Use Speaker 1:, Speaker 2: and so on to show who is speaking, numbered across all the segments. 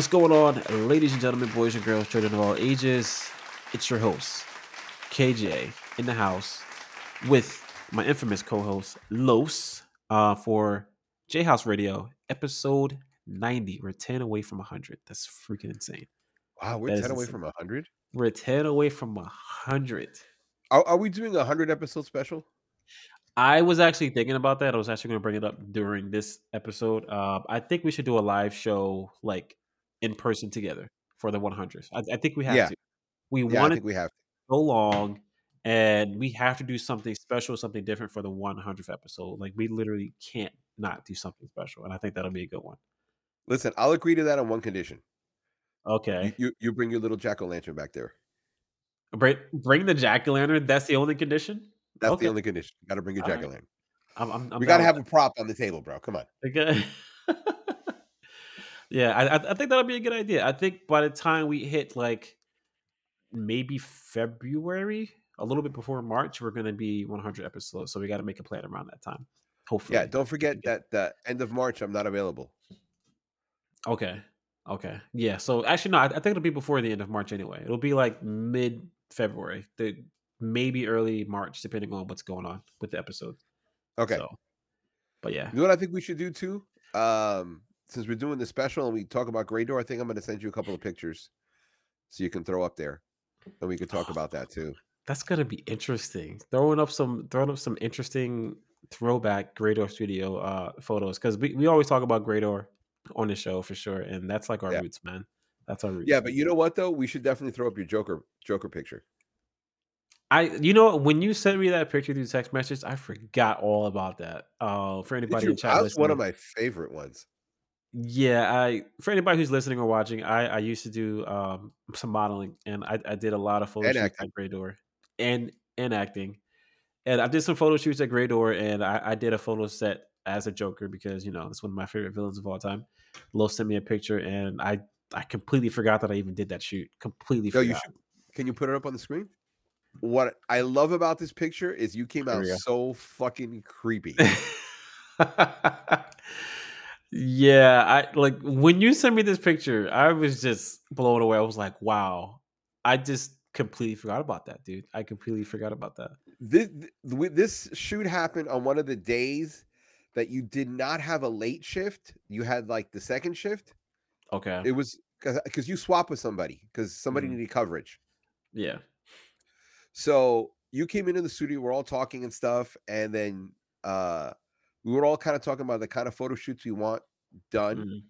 Speaker 1: What's going on, ladies and gentlemen, boys and girls, children of all ages? It's your host, KJ, in the house with my infamous co-host Los uh, for JHouze Radio, episode 90. We're 10 away from 100. That's freaking insane.
Speaker 2: Wow, we're
Speaker 1: That is
Speaker 2: 10 away
Speaker 1: insane.
Speaker 2: from 100.
Speaker 1: We're 10 away from 100.
Speaker 2: Are, are we doing a 100 episode special?
Speaker 1: I was actually thinking about that. I was actually going to bring it up during this episode. Uh, I think we should do a live show, like in person together for the 100s. I, I think we have
Speaker 2: Yeah.
Speaker 1: to. We
Speaker 2: Yeah, I
Speaker 1: want it
Speaker 2: think we have.
Speaker 1: so long, and we have to do something special, something different for the 100th episode. Like we literally can't not do something special, and I think that'll be a good one.
Speaker 2: Listen, I'll agree to that on one condition.
Speaker 1: Okay,
Speaker 2: you, you bring your little jack o' lantern back there.
Speaker 1: bring bring the jack o' lantern. That's the only condition.
Speaker 2: That's
Speaker 1: Okay.
Speaker 2: the only condition. Got to bring your jack o'
Speaker 1: right.
Speaker 2: lantern.
Speaker 1: I'm, I'm, I'm
Speaker 2: We got to have
Speaker 1: with
Speaker 2: a prop on the table, bro. Come on.
Speaker 1: Okay. yeah, I, I think that'll be a good idea. I think by the time we hit like maybe February, a little bit before March, we're gonna be 100 episodes. So we got to make a plan around that time. Hopefully.
Speaker 2: Yeah, don't forget that the end of March, I'm not available.
Speaker 1: Okay. Okay. Yeah. So actually, no, I, I think it'll be before the end of March anyway. It'll be like mid February, the maybe early March, depending on what's going on with the episode.
Speaker 2: Okay.
Speaker 1: So, but yeah.
Speaker 2: You know what I think we should do too? Um, since we're doing the special and we talk about Grey I think I'm going to send you a couple of pictures so you can throw up there, and we could talk about that too.
Speaker 1: That's gonna be interesting. Throwing up some throwing up some interesting throwback Gray Door Studio uh photos because we, we always talk about Gray Door on the show for sure, and that's like our
Speaker 2: Yeah.
Speaker 1: roots, man. That's our roots.
Speaker 2: Yeah, but you know what though? We should definitely throw up your Joker Joker picture.
Speaker 1: I you know when you sent me that picture through text message, I forgot all about that. Uh, for anybody
Speaker 2: you?
Speaker 1: in chat,
Speaker 2: That was one of my favorite ones.
Speaker 1: Yeah, I for anybody who's listening or watching, I I used to do um some modeling and I, I did a lot of photo
Speaker 2: And
Speaker 1: shoots
Speaker 2: acting.
Speaker 1: at Grey Door and and acting. And I did some photo shoots at Grey Door and I, I did a photo set as a Joker because you know it's one of my favorite villains of all time. Lo sent me a picture and I I completely forgot that I even did that shoot. Completely
Speaker 2: No, you should. Can you put it up on the screen? What I love about this picture is you came out so fucking creepy.
Speaker 1: yeah, I like when you sent me this picture, I was just blown away. I was like, wow. I just completely forgot about that, dude. I completely forgot about that.
Speaker 2: this th- th- this shoot happened on one of the days that you did not have a late shift. You had like the second shift.
Speaker 1: Okay.
Speaker 2: It was because you swap with somebody because somebody
Speaker 1: Mhm.
Speaker 2: needed coverage.
Speaker 1: yeah.
Speaker 2: So you came into the studio, we're all talking and stuff, and then uh we were all kind of talking about the kind of photo shoots we want done,
Speaker 1: Mhm.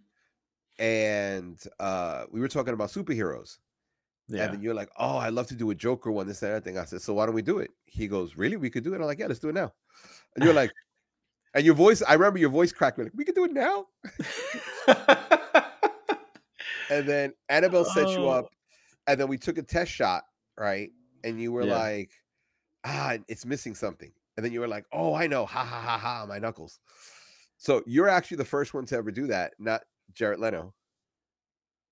Speaker 2: and uh we were talking about superheroes.
Speaker 1: Yeah.
Speaker 2: And then you're like, oh, I'd love to do a Joker one, this and that thing. I said, so why don't we do it? He goes, really? We could do it? I'm like, yeah, let's do it now. And you're like, and your voice, I remember your voice cracked. You're like, we could do it now. And then Annabelle set you
Speaker 1: Oh.
Speaker 2: up, and then we took a test shot, right? And you were
Speaker 1: Yeah.
Speaker 2: like, ah, it's missing something. And then you were like, oh, I know, ha ha ha ha, my knuckles. So you're actually the first one to ever do that, not Jared Leto.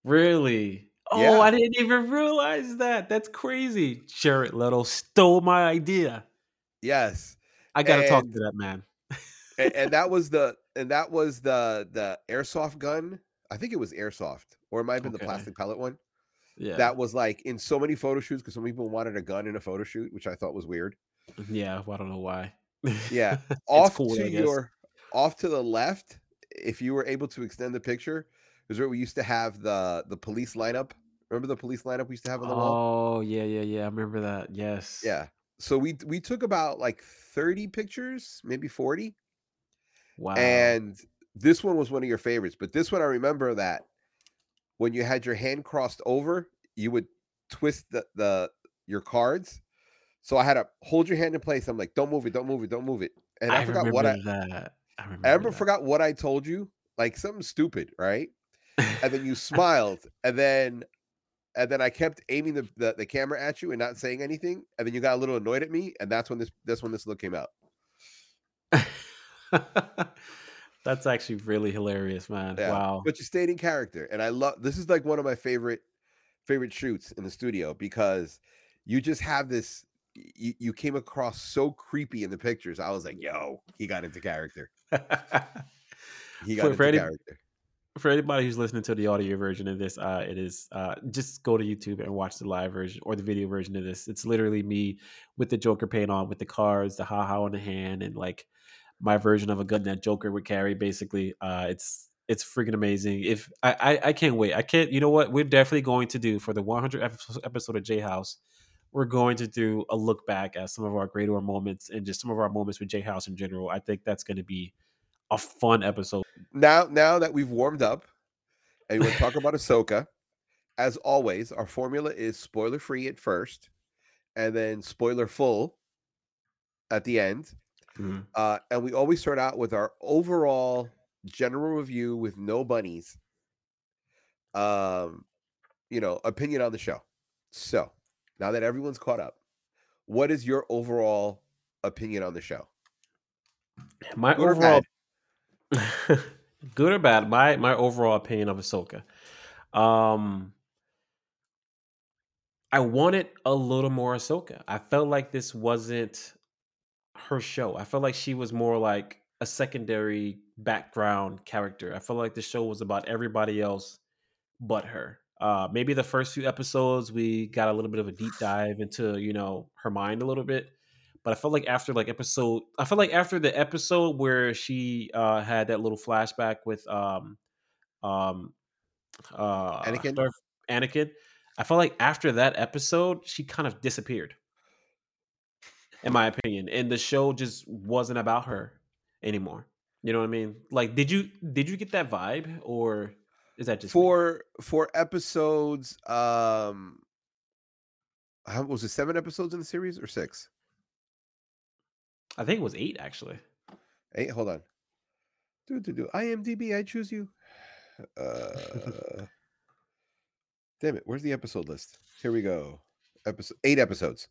Speaker 1: really? Oh,
Speaker 2: Yeah.
Speaker 1: I didn't even realize that. That's crazy. Jared Leto stole my idea.
Speaker 2: Yes.
Speaker 1: I gotta talk to that man.
Speaker 2: and, and that was the and that was the the airsoft gun. I think it was airsoft, or it might have been
Speaker 1: Okay.
Speaker 2: the plastic pellet one.
Speaker 1: Yeah.
Speaker 2: That was like in so many photo shoots because some people wanted a gun in a photo shoot, which I thought was weird.
Speaker 1: Yeah. Well, I don't know why.
Speaker 2: Yeah. Off
Speaker 1: cool,
Speaker 2: to your off to the left, if you were able to extend the picture, is where we used to have the the police lineup. Remember the police lineup we used to have on the wall?
Speaker 1: Oh yeah, yeah, yeah. I remember that. Yes.
Speaker 2: Yeah. So we we took about like 30 pictures, maybe 40.
Speaker 1: Wow.
Speaker 2: And this one was one of your favorites, but this one I remember that when you had your hand crossed over, you would twist the, the your cards. So I had to hold your hand in place. I'm like, don't move it, don't move it, don't move it. And I, forgot what I,
Speaker 1: that. I remember.
Speaker 2: I remember forgot what I told you, like something stupid, right? And then you smiled, and then and then I kept aiming the, the the camera at you and not saying anything, and then you got a little annoyed at me, and that's when this that's when this look came out.
Speaker 1: That's actually really hilarious, man.
Speaker 2: Yeah.
Speaker 1: Wow.
Speaker 2: But you stayed in character. And I love this is like one of my favorite favorite shoots in the studio because you just have this you, you came across so creepy in the pictures. I was like, yo, he got into character. He got
Speaker 1: For-
Speaker 2: into
Speaker 1: for any-
Speaker 2: character.
Speaker 1: for anybody who's listening to the audio version of this, uh, it is uh, just go to YouTube and watch the live version or the video version of this. It's literally me with the Joker paint on, with the cards, the ha ha on the hand, and like my version of a gun that Joker would carry. Basically, uh, it's it's freaking amazing. If I, I I can't wait, I can't. You know what? We're definitely going to do for the 100 episode of JHouze. We're going to do a look back at some of our Gray Door moments and just some of our moments with JHouze in general. I think that's going to be a fun episode.
Speaker 2: Now, now that we've warmed up, and we're talk about Ahsoka, as always, our formula is spoiler free at first, and then spoiler full at the end.
Speaker 1: Mm-hmm.
Speaker 2: Uh, and we always start out with our overall general review with no bunnies. Um, you know, opinion on the show. So now that everyone's caught up, what is your overall opinion on the show?
Speaker 1: My
Speaker 2: Good or
Speaker 1: overall, good or bad, my my overall opinion of Ahsoka. Um, I wanted a little more Ahsoka. I felt like this wasn't her show. I felt like she was more like a secondary background character. I felt like the show was about everybody else but her. Uh, maybe the first few episodes we got a little bit of a deep dive into you know her mind a little bit, but I felt like after like episode, I felt like after the episode where she uh, had that little flashback with um um uh
Speaker 2: Anakin?
Speaker 1: Darth- Anakin. I felt like after that episode, she kind of disappeared, in my opinion, and the show just wasn't about her anymore. You know what I mean? Like, did you did you get that vibe, or is that just me?
Speaker 2: for for episodes um how was it seven episodes in the series or six?
Speaker 1: I think it was eight actually.
Speaker 2: eight? Hold on. Do do do. Imdb i choose you? Uh damn it. Where's the episode list? Here we go. Episode eight episodes.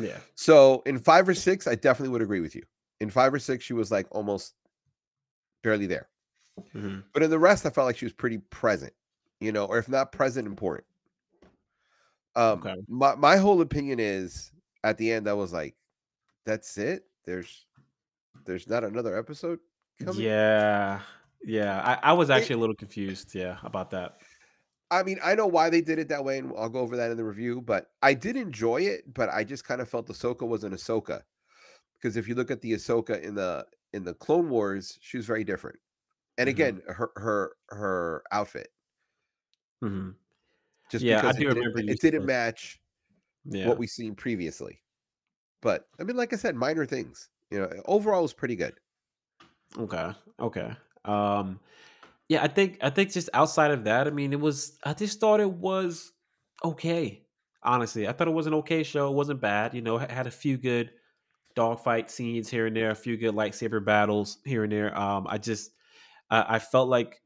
Speaker 1: Yeah.
Speaker 2: so in five or six i definitely would agree with you. In five or six she was like almost barely there
Speaker 1: Mhm.
Speaker 2: but in the rest i felt like she was pretty present you know or if not present important um
Speaker 1: Okay.
Speaker 2: my, my whole opinion is at the end i was like that's it there's there's not another episode coming
Speaker 1: Yeah. Yeah. I, I was
Speaker 2: It-
Speaker 1: actually a little confused. Yeah, about that.
Speaker 2: i mean i know why they did it that way and i'll go over that in the review but i did enjoy it but i just kind of felt ahsoka was an ahsoka because if you look at the ahsoka in the in the clone wars she was very different and again her her her outfit
Speaker 1: hmm
Speaker 2: just
Speaker 1: Yeah, I
Speaker 2: because
Speaker 1: do
Speaker 2: it didn't,
Speaker 1: remember
Speaker 2: it didn't match
Speaker 1: Yeah.
Speaker 2: what we've seen previously. But I mean, like I said, minor things. You know, overall it was pretty good.
Speaker 1: Okay. Okay. Um yeah, I think I think just outside of that, I mean, it was I just thought it was okay. Honestly, I thought it was an okay show. It wasn't bad. You know, it had a few good dogfight scenes here and there, a few good lightsaber battles here and there. Um, I just I, I felt like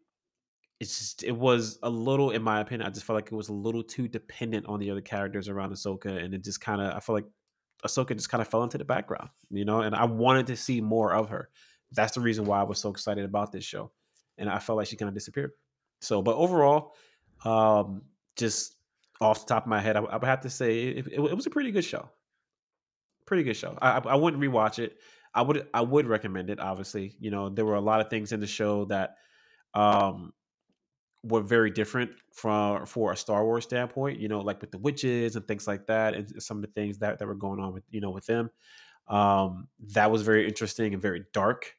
Speaker 1: it's just it was a little, in my opinion, I just felt like it was a little too dependent on the other characters around Ahsoka, and it just kind of I felt like Ahsoka just kind of fell into the background, you know. And I wanted to see more of her. That's the reason why I was so excited about this show, and I felt like she kind of disappeared. So, but overall, um, just off the top of my head, I, I would have to say it, it, it was a pretty good show. Pretty good show. I I wouldn't rewatch it. I would I would recommend it. Obviously, you know there were a lot of things in the show that um were very different from for a Star Wars standpoint. You know, like with the witches and things like that, and some of the things that that were going on with you know with them. Um, that was very interesting and very dark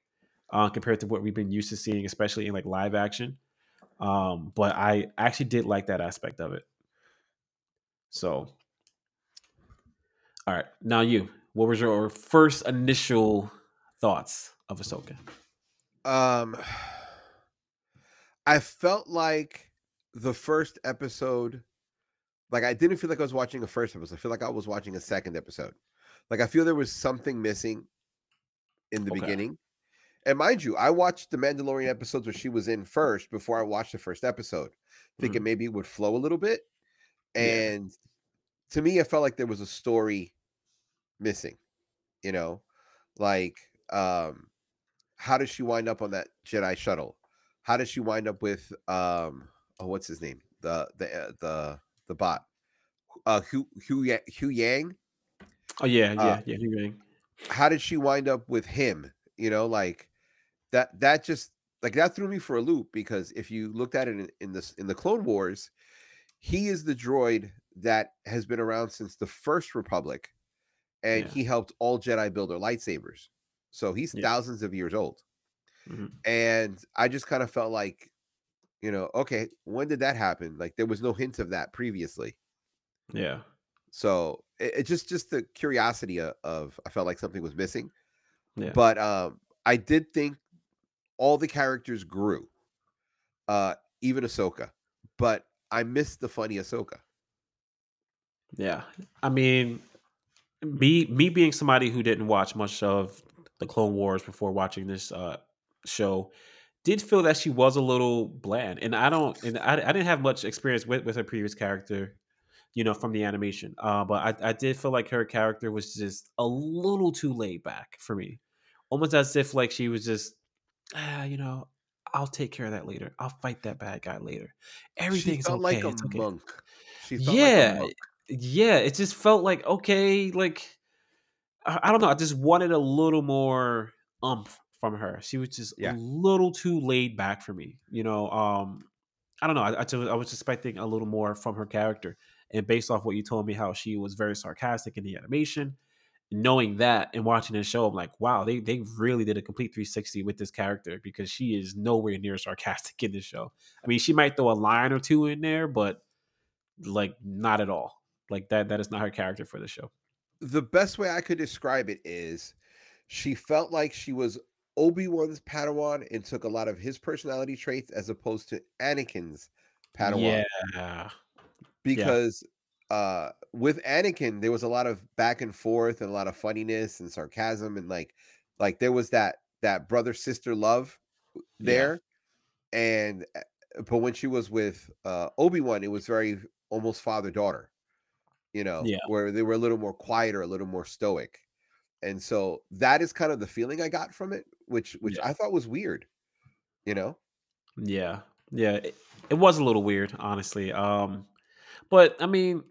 Speaker 1: uh, compared to what we've been used to seeing, especially in like live action. Um, but I actually did like that aspect of it. So, all right, now you. What was your first initial thoughts of Ahsoka?
Speaker 2: Um, I felt like the first episode, like I didn't feel like I was watching a first episode. I feel like I was watching a second episode. Like I feel there was something missing in the
Speaker 1: Okay.
Speaker 2: beginning. And mind you, I watched the Mandalorian episodes where she was in first before I watched the first episode, thinking maybe it would flow a little bit.
Speaker 1: Yeah.
Speaker 2: And to me, I felt like there was a story missing, you know, like um how does she wind up on that Jedi shuttle? How does she wind up with um oh what's his name? The the uh, the the bot. Uh Hu Hu, Ya- Huyang.
Speaker 1: Oh yeah, yeah,
Speaker 2: Uh,
Speaker 1: yeah. Hugh Grant.
Speaker 2: How did she wind up with him? You know, like that that just like that threw me for a loop because if you looked at it in, in this in the Clone Wars, he is the droid that has been around since the first Republic, and
Speaker 1: Yeah.
Speaker 2: he helped all Jedi build their lightsabers. So he's
Speaker 1: Yeah.
Speaker 2: thousands of years old.
Speaker 1: Mhm.
Speaker 2: And I just kind of felt like, you know, okay, when did that happen? Like there was no hint of that previously.
Speaker 1: Yeah.
Speaker 2: So it, it just just the curiosity of, of I felt like something was missing.
Speaker 1: Yeah.
Speaker 2: But um I did think all the characters grew. Uh even Ahsoka. But I missed the funny Ahsoka.
Speaker 1: Yeah. I mean, me me being somebody who didn't watch much of the Clone Wars before watching this uh show did feel that she was a little bland. And I don't and I, I didn't have much experience with with her previous character, you know, from the animation. Uh but I, I did feel like her character was just a little too laid back for me. Almost as if like she was just ah, you know, I'll take care of that later. I'll fight that bad guy later. Everything's
Speaker 2: felt
Speaker 1: okay.
Speaker 2: like a
Speaker 1: okay.
Speaker 2: monk. She felt like a
Speaker 1: Yeah,
Speaker 2: monk.
Speaker 1: Yeah, it just felt like okay, like I, I don't know. I just wanted a little more umph from her. She was just a little too laid back for me. You know, um, I don't know. I, I, just- I was expecting a little more from her character, and based off what you told me, how she was very sarcastic in the animation. Knowing that and watching the show, I'm like, wow, they they really did a complete 360 with this character because she is nowhere near sarcastic in this show. I mean, she might throw a line or two in there, but like not at all. Like that that is not her character for the show.
Speaker 2: The best way I could describe it is she felt like she was Obi-Wan's Padawan and took a lot of his personality traits as opposed to Anakin's Padawan.
Speaker 1: Yeah.
Speaker 2: because uh with Anakin there was a lot of back and forth and a lot of funniness and sarcasm and like like there was that that brother sister love
Speaker 1: Yeah.
Speaker 2: there and uh, but when she was with uh Obi-Wan it was very almost father daughter you know
Speaker 1: Yeah.
Speaker 2: where they were a little more quieter a little more stoic and so that is kind of the feeling I got from it which which
Speaker 1: Yeah.
Speaker 2: I thought was weird you know
Speaker 1: Yeah. Yeah. It, it was a little weird, honestly. Um, but I mean,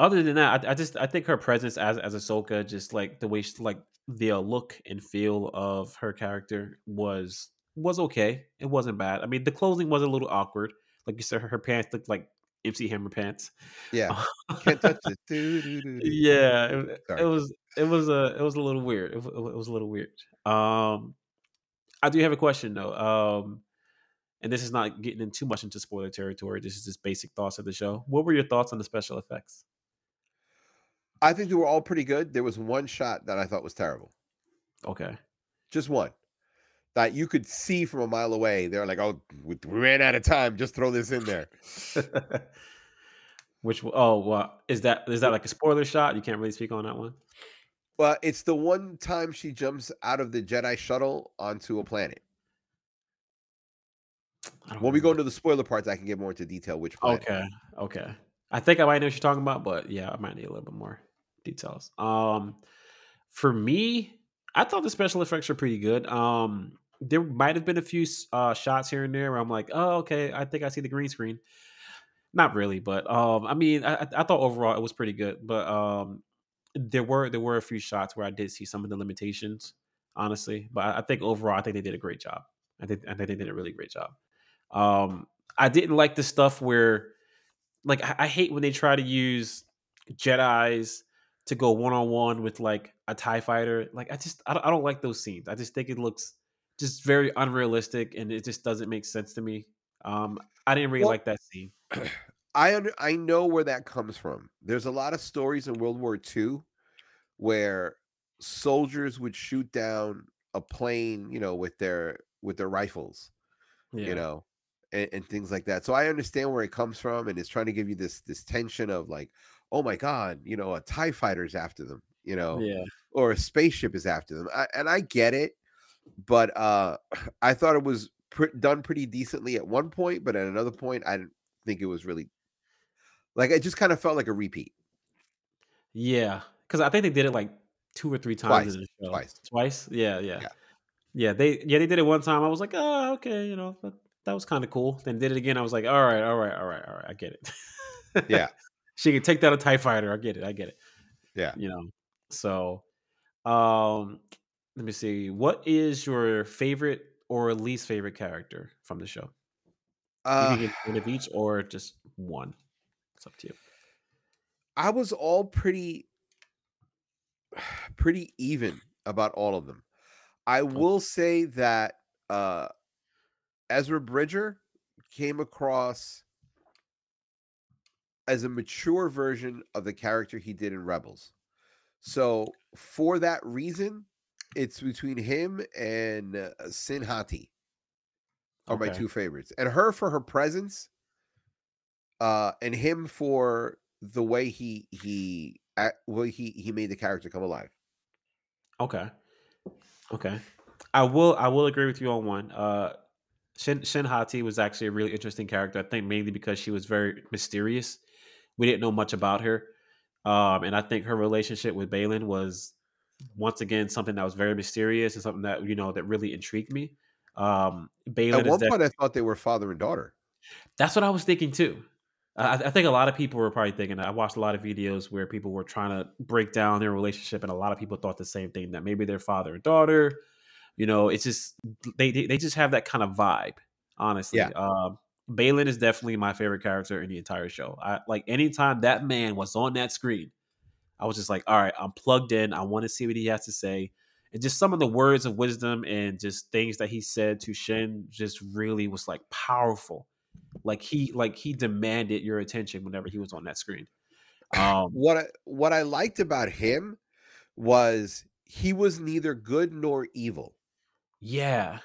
Speaker 1: other than that, I, I just I think her presence as as Ahsoka, just like the way she like the uh, look and feel of her character was was okay. It wasn't bad. I mean, the clothing was a little awkward. Like you said, her, her pants looked like MC Hammer pants.
Speaker 2: yeah can't touch it Doo-doo-doo-doo.
Speaker 1: yeah, it, it was it was a it was a little weird. It, it was a little weird. Um, I do have a question though. Um, and this is not getting in too much into spoiler territory. This is just basic thoughts of the show. What were your thoughts on the special effects?
Speaker 2: I think they were all pretty good. There was one shot that I thought was terrible.
Speaker 1: Okay.
Speaker 2: Just one that you could see from a mile away. They're like, "Oh, we ran out of time. Just throw this in there."
Speaker 1: Which oh, well, is that is that like a spoiler shot? You can't really speak on that one.
Speaker 2: Well, it's the one time she jumps out of the Jedi shuttle onto a planet. When we go into the spoiler parts, I can get more into detail which planet.
Speaker 1: Okay. Okay. I think I might know what you're talking about, but yeah, I might need a little bit more details. Um, for me, I thought the special effects were pretty good. Um, there might have been a few uh, shots here and there where I'm like, oh, okay, I think I see the green screen. Not really, but um, I mean, I, I thought overall it was pretty good. But um, there were there were a few shots where I did see some of the limitations, honestly. But I, I think overall, I think they did a great job. I think I think they did a really great job. Um, I didn't like the stuff where, like, I, I hate when they try to use Jedi's to go one on one with like a Tie fighter. Like, I just I don't, I don't like those scenes. I just think it looks just very unrealistic, and it just doesn't make sense to me. Um, I didn't really
Speaker 2: Well,
Speaker 1: like that scene.
Speaker 2: I under, I know where that comes from. There's a lot of stories in World War II where soldiers would shoot down a plane, you know, with their with their rifles,
Speaker 1: Yeah,
Speaker 2: you know, and, and things like that. So I understand where it comes from, and it's trying to give you this this tension of like, oh my god, you know, a Tie fighter's after them, you know,
Speaker 1: yeah,
Speaker 2: or a spaceship is after them. I, and I get it, but uh I thought it was pre- done pretty decently at one point, but at another point, I didn't think it was really like it just kind of felt like a repeat
Speaker 1: yeah. Because I think they did it like two or three times
Speaker 2: twice,
Speaker 1: in the show.
Speaker 2: twice.
Speaker 1: Twice? Yeah, yeah,
Speaker 2: Yeah.
Speaker 1: yeah. They yeah they did it one time. I was like, oh okay, you know that, that was kind of cool. Then did it again. I was like, all right, all right, all right, all right. I get it.
Speaker 2: Yeah,
Speaker 1: she can take down a Tie Fighter. I get it. I get it.
Speaker 2: yeah.
Speaker 1: You know. So, um, let me see. What is your favorite or least favorite character from the show? You
Speaker 2: Uh,
Speaker 1: can give one of each or just one. It's up to you.
Speaker 2: I was all pretty pretty even about all of them. I will say that uh Ezra Bridger came across as a mature version of the character he did in Rebels. So for that reason, it's between him and uh, Shin Hati are my two favorites. And her for her presence, uh, and him for the way he he well he he made the character come alive.
Speaker 1: Okay. Okay. I will I will agree with you on one. Uh Shin Shin Hati was actually a really interesting character. I think mainly because she was very mysterious. We didn't know much about her. Um, and I think her relationship with Baylan was once again something that was very mysterious and something that you know that really intrigued me. Um,
Speaker 2: At
Speaker 1: Baylan is
Speaker 2: one point, I thought they were father and daughter.
Speaker 1: that's what I was thinking too. I, I think a lot of people were probably thinking. I watched a lot of videos where people were trying to break down their relationship, and a lot of people thought the same thing that maybe they're father and daughter. You know, it's just they they, they just have that kind of vibe. Honestly,
Speaker 2: Yeah.
Speaker 1: um, Baylan is definitely my favorite character in the entire show. I like anytime that man was on that screen, I was just like, all right, I'm plugged in. I want to see what he has to say. And just some of the words of wisdom and just things that he said to Shin just really was like powerful. Like he like he demanded your attention whenever he was on that screen. Um
Speaker 2: What I what I liked about him was he was neither good nor evil.
Speaker 1: yeah.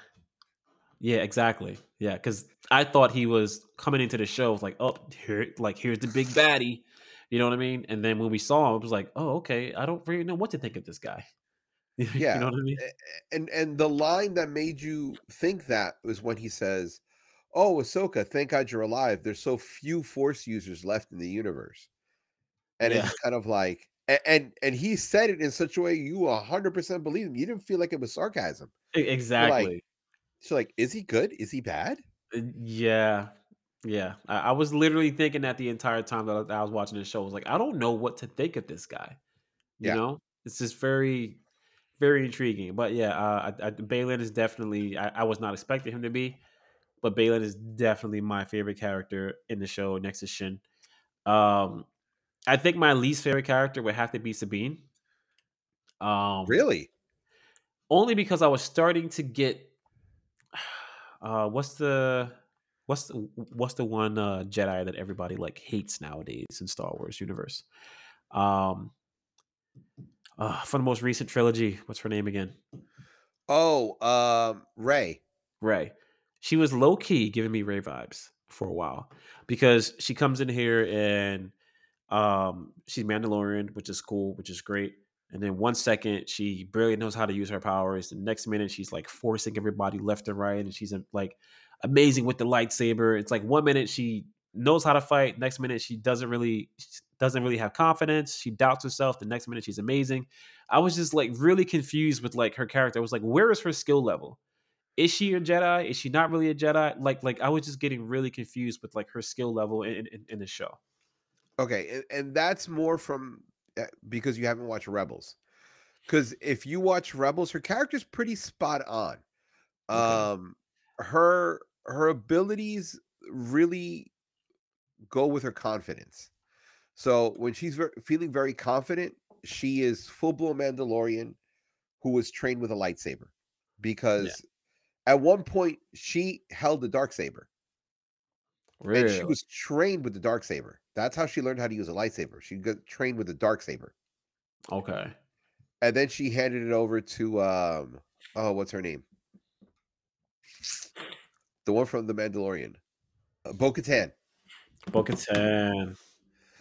Speaker 1: Yeah, exactly. Yeah, because I thought he was coming into the show was like, oh, here, like here's the big baddie. You know what I mean? And then when we saw him, it was like, oh, okay, I don't really know what to think of this guy.
Speaker 2: Yeah.
Speaker 1: you know what I mean?
Speaker 2: And and the line that made you think that was when he says, "Oh, Ahsoka, thank God you're alive. There's so few Force users left in the universe." And it's
Speaker 1: Yeah.
Speaker 2: just kind of like a- and and he said it in such a way you 100% believe him. You didn't feel like it was sarcasm.
Speaker 1: E-
Speaker 2: You're like,
Speaker 1: Exactly.
Speaker 2: so like, is he good? Is he bad?
Speaker 1: Uh, Yeah, yeah. I, I was literally thinking that the entire time that I, that I was watching the show. I was like, I don't know what to think of this guy. You
Speaker 2: Yeah.
Speaker 1: know, it's just very, very intriguing. But yeah, uh, I, I, Baylan is definitely. I, I was not expecting him to be, but Baylan is definitely my favorite character in the show next to Shin. Um, I think my least favorite character would have to be Sabine. Um,
Speaker 2: Really?
Speaker 1: only because I was starting to get uh what's the what's the what's the one uh Jedi that everybody like hates nowadays in Star Wars universe? Um uh, for the most recent trilogy, what's her name again?
Speaker 2: Oh, um, Rey.
Speaker 1: Rey. She was low key giving me Rey vibes for a while because she comes in here and um she's Mandalorian, which is cool, which is great. And then one second she barely knows how to use her powers. The next minute she's like forcing everybody left and right, and she's like amazing with the lightsaber. It's like one minute she knows how to fight, next minute she doesn't really she doesn't really have confidence. She doubts herself. The next minute she's amazing. I was just like really confused with like her character. I was like, where is her skill level? Is she a Jedi? Is she not really a Jedi? Like, like I was just getting really confused with like her skill level in in, in the show.
Speaker 2: Okay, and, and that's more from uh, because you haven't watched Rebels. Because if you watch Rebels, her character's pretty spot on.
Speaker 1: Okay.
Speaker 2: Um, her her abilities really go with her confidence. So when she's feeling very confident, she is full blown Mandalorian who was trained with a lightsaber. Because at one point she held the dark saber and she was trained with the dark saber. That's how she learned how to use a lightsaber. She got trained with the dark saber.
Speaker 1: Okay.
Speaker 2: And then she handed it over to um oh what's her name? The one from the Mandalorian. Uh, Bo-Katan.
Speaker 1: Bo-Katan.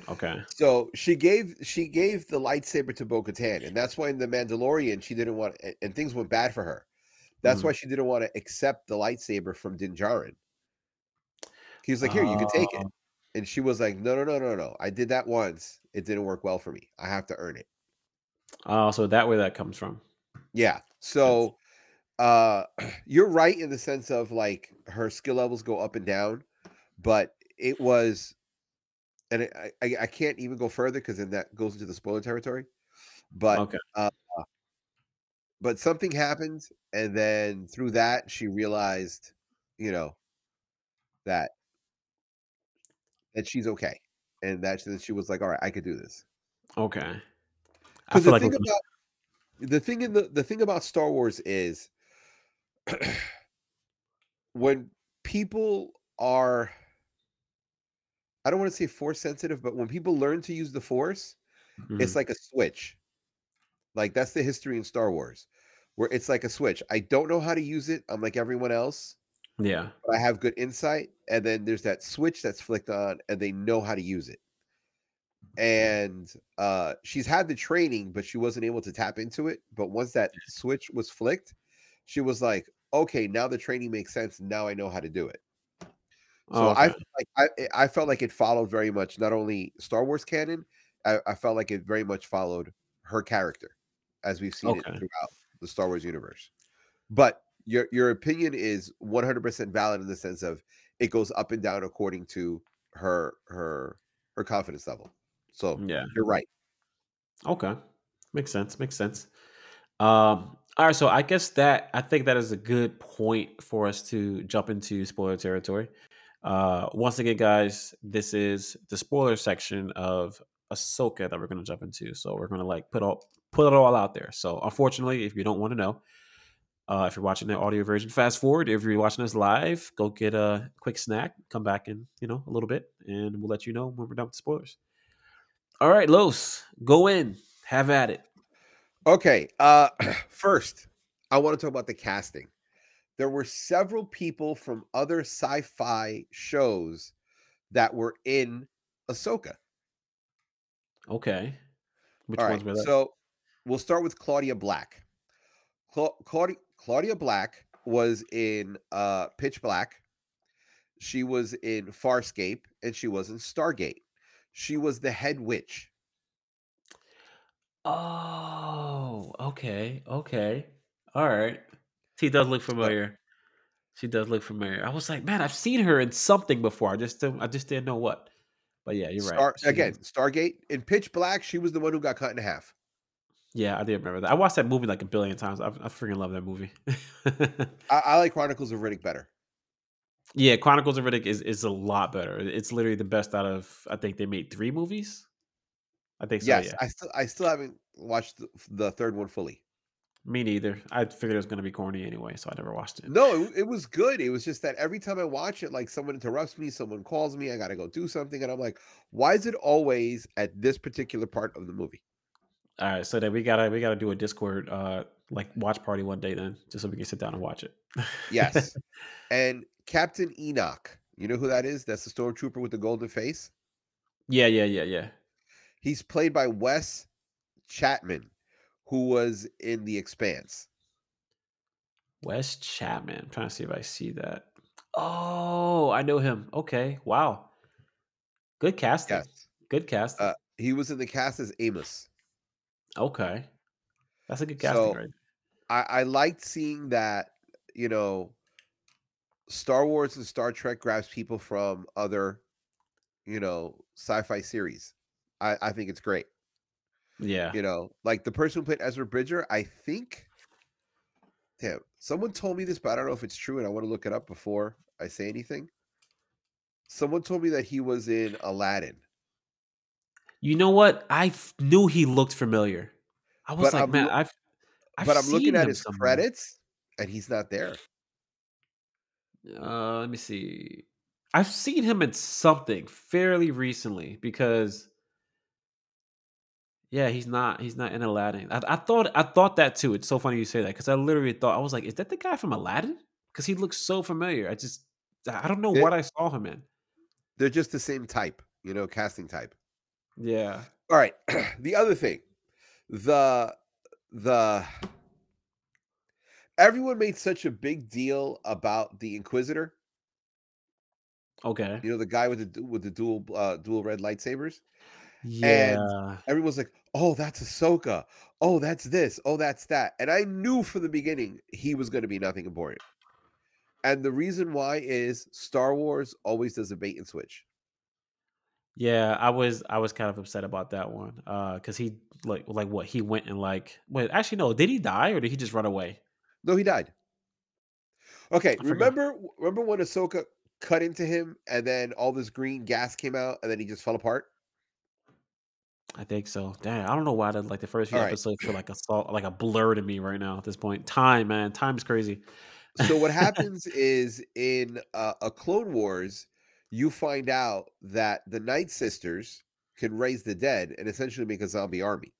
Speaker 1: Okay.
Speaker 2: So she gave she gave the lightsaber to Bo-Katan, and that's why in the Mandalorian she didn't want and, things went bad for her. That's
Speaker 1: Mhm.
Speaker 2: why she didn't want to accept the lightsaber from Din Djarin. He was like, "Here, you can take it,"
Speaker 1: Oh,
Speaker 2: and she was like, "No, no, no, no, no. I did that once. It didn't work well for me. I have to earn it."
Speaker 1: Oh, so that way that comes from.
Speaker 2: Yeah. So uh you're right in the sense of like her skill levels go up and down, but it was and it, I I I can't even go further because then that goes into the spoiler territory. But
Speaker 1: Okay.
Speaker 2: uh but something happened, and then through that, she realized, you know, that that she's okay, and that then she was like, "Alright, I could do this."
Speaker 1: Okay. I
Speaker 2: Because
Speaker 1: feel
Speaker 2: the
Speaker 1: like
Speaker 2: thing about the thing in the the thing about Star Wars is when people are I don't wanna say force sensitive, but when people learn to use the Force, it's
Speaker 1: Mhm.
Speaker 2: like a switch. Like, that's the history in Star Wars, where it's like a switch. I don't know how to use it, I'm like everyone else,
Speaker 1: Yeah.
Speaker 2: but I have good insight, and then there's that switch that's flicked on, and they know how to use it. And, uh, she's had the training, but she wasn't able to tap into it, but once that switch was flicked, she was like, "Okay, now the training makes sense, now I know how to do it." So
Speaker 1: Oh,
Speaker 2: I
Speaker 1: okay.
Speaker 2: felt like I eh, I felt like it followed very much not only Star Wars canon, I I felt like it very much followed her character as we've seen it throughout the Star Wars universe. But your your opinion is 100% valid in the sense of it goes up and down according to her her her confidence level. So,
Speaker 1: Yeah.
Speaker 2: you're right.
Speaker 1: Okay. Makes sense, makes sense. Um, alright, so I guess that I think that is a good point for us to jump into spoiler territory. Uh, once again, guys, this is the spoiler section of Ahsoka that we're gonna jump into. So we're gonna like put all put it all out there. So unfortunately, if you don't want to know, uh, if you're watching the audio version, fast forward. If you're watching us live, go get a quick snack, come back in, you know, a little bit, and we'll let you know when we're done with the spoilers. All right, Los, go in, have at it.
Speaker 2: Okay, uh, first, I wanna talk about the casting. There were several people from other sci-fi shows that were in Ahsoka.
Speaker 1: Okay. Which
Speaker 2: Alright,
Speaker 1: ones were that?
Speaker 2: so we'll start with Claudia Black. Clau Claudia Claudia Black was in, uh, Pitch Black. She was in Farscape, and she was in Stargate. She was the head witch.
Speaker 1: Oh, okay, okay. Alright. She does look
Speaker 2: So
Speaker 1: familiar. She does look familiar. I was like, "Man, I've seen her in something before." I just don't I just didn't know what. But yeah, you're right.
Speaker 2: Star
Speaker 1: She
Speaker 2: again,
Speaker 1: is
Speaker 2: Stargate, in Pitch Black, she was the one who got cut in half.
Speaker 1: Yeah, I did remember that. I watched that movie like a billion times. I I freaking love that movie.
Speaker 2: I I like Chronicles of Riddick better.
Speaker 1: Yeah, Chronicles of Riddick is is a lot better. It's literally the best out of I think they made 3 movies? I think so,
Speaker 2: Yes,
Speaker 1: yeah.
Speaker 2: I still I still haven't watched the the 3rd one fully.
Speaker 1: Me neither. I figured it was gonna be corny anyway, so I never watched it.
Speaker 2: No, it it was good. It was just that every time I watch it, like, someone interrupts me, someone calls me, I gotta go do something, and I'm like, "Why is it always at this particular part of the movie?"
Speaker 1: Alright, so then we gotta we gotta do a Discord, uh, like, watch party one day then, just so we can sit down and watch it.
Speaker 2: Yes, and Captain Enoch, you know who that is? That's the stormtrooper with the golden face?
Speaker 1: Yeah, yeah, yeah, yeah.
Speaker 2: He's played by Wes Chatham, who was in The Expanse.
Speaker 1: Wes Chatham. I'm trying to see if I see that. Oh, I know him. Okay, wow. Good casting.
Speaker 2: Yes.
Speaker 1: Good casting.
Speaker 2: Uh, he was in the cast as Amos.
Speaker 1: Okay. That's a good casting,
Speaker 2: So,
Speaker 1: right?
Speaker 2: I I liked seeing that, you know Star Wars and Star Trek grabs people from other, you know, sci-fi series. I I think it's great.
Speaker 1: Yeah.
Speaker 2: You know, like, the person who played Ezra Bridger, I think damn, someone told me this, but I don't know if it's true, and I wanna look it up before I say anything. Someone told me that he was in Aladdin.
Speaker 1: You know what? I f knew he looked familiar. I was
Speaker 2: But
Speaker 1: like,
Speaker 2: I'm
Speaker 1: "Man, I've I've
Speaker 2: but I'm looking at his
Speaker 1: somewhere."
Speaker 2: credits, and he's not there.
Speaker 1: Uh, let me see. I've seen him in something fairly recently because Yeah, he's not he's not in Aladdin. I I thought I thought that too. It's so funny you say that because I literally thought I was like, "Is that the guy from Aladdin?" Because he looks so familiar. I just I don't know what I saw him in.
Speaker 2: They're just the same type, you know, casting type.
Speaker 1: Yeah.
Speaker 2: Alright, the other thing, the the everyone made such a big deal about the Inquisitor.
Speaker 1: Okay.
Speaker 2: You know, the guy with the with the dual uh, dual red lightsabers? And
Speaker 1: Yeah.
Speaker 2: everyone's like, "Oh, that's Ahsoka. Oh, that's this. Oh, that's that." And I knew from the beginning he was gonna be nothing important. And the reason why is Star Wars always does a bait and switch.
Speaker 1: Yeah, I was I was kind of upset about that one, uh, because he like like what, he went and like wait, actually, no, did he die or did he just run away?
Speaker 2: No, he died. Okay,
Speaker 1: I forgot.
Speaker 2: remember remember when Ahsoka cut into him and then all this green gas came out and then he just fell apart?
Speaker 1: I think so. Dang, I don't know why the like, the first few episodes feel like a salt like a blur to me right now at this point. Time, man, time's crazy.
Speaker 2: So what happens is in, uh, a Clone Wars, you find out that the Night Sisters can raise the dead and essentially make a zombie army.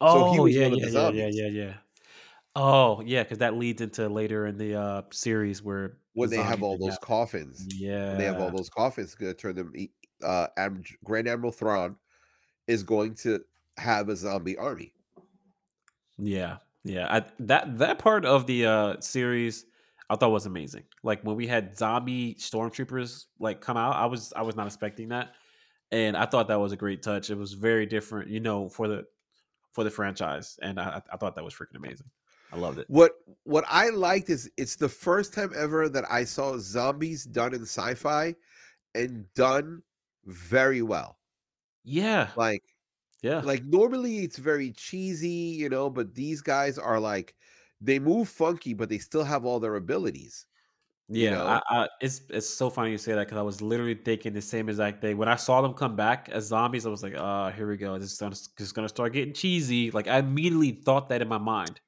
Speaker 1: Oh,
Speaker 2: was
Speaker 1: yeah, yeah, yeah, yeah, yeah, yeah. Oh, yeah, because that leads into later in the, uh, series where the
Speaker 2: when they have all those
Speaker 1: happens.
Speaker 2: coffins. When they have all those coffins, gonna turn them uh, Grand Admiral Thrawn is going to have a zombie army.
Speaker 1: Yeah, yeah. I that that part of the uh series I thought was amazing. Like when we had zombie stormtroopers like come out, I was I was not expecting that. And I thought that was a great touch. It was very different, you know, for the for the franchise. And I I thought that was freaking amazing. I loved it.
Speaker 2: What what I liked is it's the first time ever that I saw zombies done in sci-fi and done very well.
Speaker 1: Yeah.
Speaker 2: Like
Speaker 1: Yeah.
Speaker 2: like normally it's very cheesy, you know, but these guys are like they move funky, but they still have all their abilities, you
Speaker 1: Yeah,
Speaker 2: know?
Speaker 1: I, I it's it's so funny you say that because I was literally thinking the same exact thing. When I saw them come back as zombies, I was like, "Oh, here we go. This is gonna, just gonna start getting cheesy." Like I immediately thought that in my mind,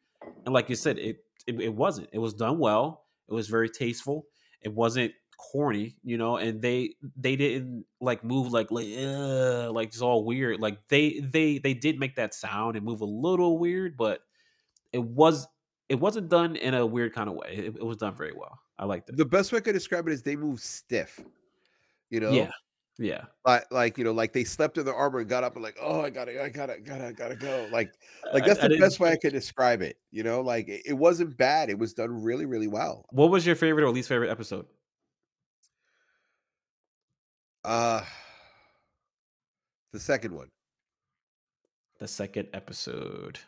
Speaker 1: and like you said, it, it it wasn't. It was done well. It was very tasteful. It wasn't corny, you know. And they they didn't like move like like "Ugh," like just all weird. Like they they they did make that sound and move a little weird, but it was it wasn't done in a weird kind of way. It, it was done very well. I liked it.
Speaker 2: The best way I could describe it is they move stiff, you know?
Speaker 1: yeah. Yeah.
Speaker 2: Like like, you know, like they slept in their armor and got up and like, "Oh, I gotta I gotta gotta gotta go." Like like that's
Speaker 1: I
Speaker 2: the
Speaker 1: didn't
Speaker 2: best way I could describe it, you know? Like it, it wasn't bad. It was done really, really well.
Speaker 1: what was your favorite or least favorite episode?
Speaker 2: Uh the second one.
Speaker 1: The second episode.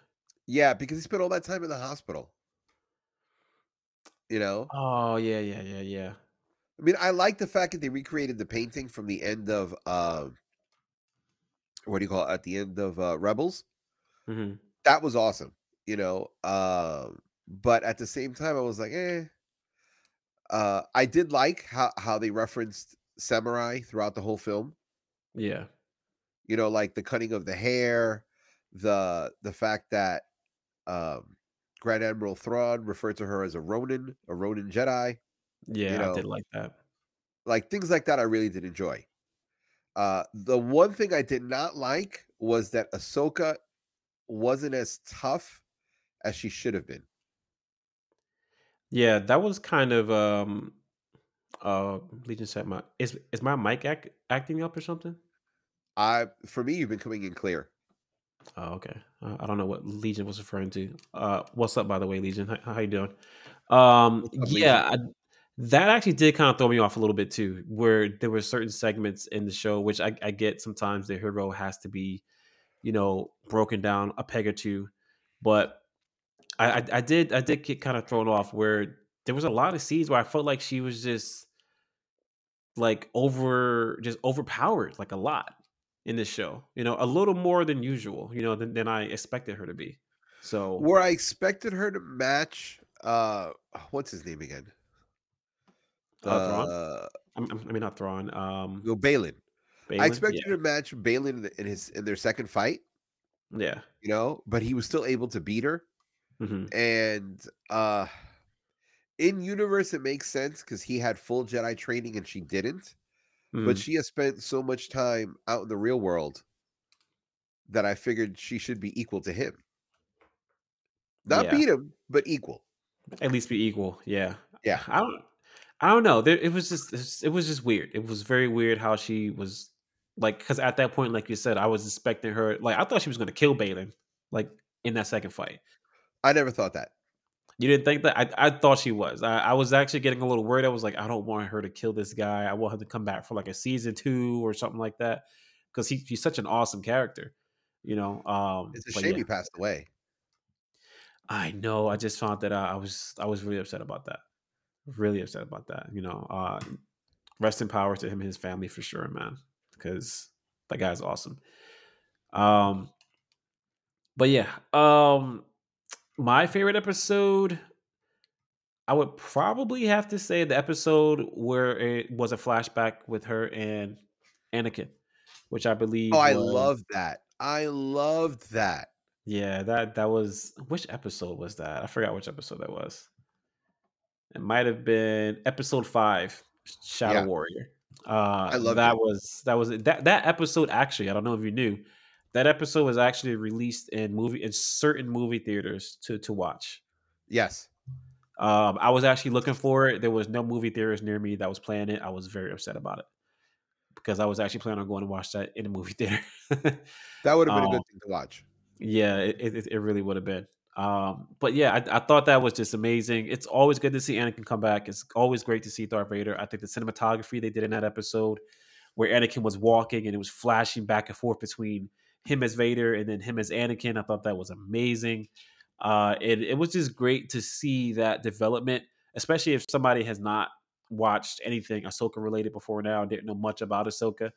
Speaker 2: Yeah, because he spent all that time in the hospital, you know?
Speaker 1: Oh, yeah, yeah, yeah, yeah.
Speaker 2: I mean, I like the fact that they recreated the painting from the end of um what do you call it? At the end of uh Rebels.
Speaker 1: Mhm.
Speaker 2: That was awesome, you know. Um, but at the same time, I was like, eh. Uh, I did like how how they referenced samurai throughout the whole film.
Speaker 1: Yeah.
Speaker 2: You know, like the cutting of the hair, the the fact that um Grand Admiral Thrawn referred to her as a Ronin, a Ronin Jedi, you
Speaker 1: Yeah, I did like that.
Speaker 2: like things like that I really did enjoy. Uh the one thing I did not like was that Ahsoka wasn't as tough as she should have been.
Speaker 1: Yeah, that was kind of, um, uh, Legion said my is is my mic act acting up or something?
Speaker 2: I for me, you've been coming in clear.
Speaker 1: Oh, okay. Uh, I don't know what Legion was referring to. Uh, what's up, by the way, Legion? How, how you doing? Um,
Speaker 2: up,
Speaker 1: yeah, I, that actually did kind of throw me off a little bit too, where there were certain segments in the show, which I, I get sometimes the hero has to be, you know, broken down a peg or two, but I, I, I did I did get kind of thrown off where there was a lot of scenes where I felt like she was just like over just overpowered like a lot in this show. You know, a little more than usual. You know, than, than I expected her to be. So
Speaker 2: Where I expected her to match, uh, what's his name again?
Speaker 1: uh, Thrawn.
Speaker 2: The
Speaker 1: I'm, I'm- I mean, not Thrawn. Um,
Speaker 2: no Baylan. I expected
Speaker 1: Yeah,
Speaker 2: her to match Baylan in, his in their second fight,
Speaker 1: yeah.
Speaker 2: you know, but he was still able to beat her.
Speaker 1: hmm
Speaker 2: And uh in universe, it makes sense because he had full Jedi training and she didn't. But
Speaker 1: hmm
Speaker 2: she has spent so much time out in the real world that I figured she should be equal to him. Not
Speaker 1: Yeah.
Speaker 2: beat him, but equal.
Speaker 1: At least be equal. Yeah.
Speaker 2: Yeah.
Speaker 1: I don't. I don't know. There, it was just it was just weird. It was very weird how she was like because at that point, like you said, I was expecting her. Like I thought she was going to kill Baylan, like in that second fight.
Speaker 2: I never thought that.
Speaker 1: You didn't think that? I, I thought she was. I, I was actually getting a little worried. I was like, I don't want her to kill this guy. I want her to come back for like a season two or something like that because he, he's such an awesome character, you know. Um,
Speaker 2: It's a shame
Speaker 1: yeah,
Speaker 2: he passed away.
Speaker 1: I know. I just found that I, I was I was really upset about that. Really upset about that. You know, uh, rest in power to him and his family for sure, man. because that guy's awesome. Um, but yeah, um, my favorite episode, I would probably have to say the episode where it was a flashback with her and Anakin, which I believe.
Speaker 2: Oh, I
Speaker 1: was
Speaker 2: love that. I loved that.
Speaker 1: yeah that that was which episode was that? I forgot which episode that was. It might have been episode five, Shadow
Speaker 2: Yeah,
Speaker 1: Warrior.
Speaker 2: I
Speaker 1: Uh,
Speaker 2: loved
Speaker 1: that
Speaker 2: it.
Speaker 1: was that was that that episode. Actually, I don't know if you knew that episode was actually released in movie in certain movie theaters to to watch.
Speaker 2: Yes.
Speaker 1: Um, I was actually looking for it. There was no movie theaters near me that was playing it. I was very upset about it because I was actually planning on going to watch that in a movie theater.
Speaker 2: That would have been a
Speaker 1: um,
Speaker 2: good thing to watch.
Speaker 1: yeah, it, it, it really would have been. Um, but yeah, I, I thought that was just amazing. It's always good to see Anakin come back. It's always great to see Darth Vader. I think the cinematography they did in that episode, where Anakin was walking and it was flashing back and forth between him as Vader and then him as Anakin, I thought that was amazing. Uh, it it was just great to see that development, especially if somebody has not watched anything Ahsoka related before now, didn't know much about Ahsoka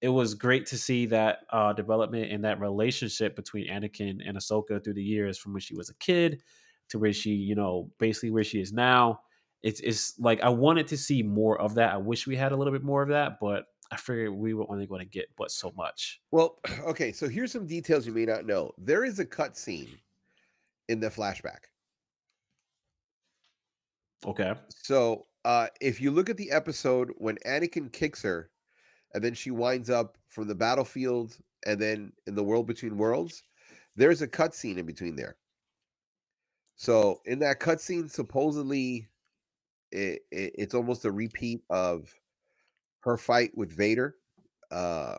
Speaker 1: it was great to see that uh, development and that relationship between Anakin and Ahsoka through the years, from when she was a kid to where she, you know, basically where she is now. It's it's like I wanted to see more of that. I wish we had a little bit more of that, but I figured we were only going to get but so much.
Speaker 2: Well, okay, so here's some details you may not know. There is a cut scene in the flashback.
Speaker 1: Okay.
Speaker 2: So, uh, if you look at the episode when Anakin kicks her, and then she winds up from the battlefield, and then in the world between worlds, there's a cut scene in between there. So, in that cut scene, supposedly, it, it, it's almost a repeat of her fight with Vader uh,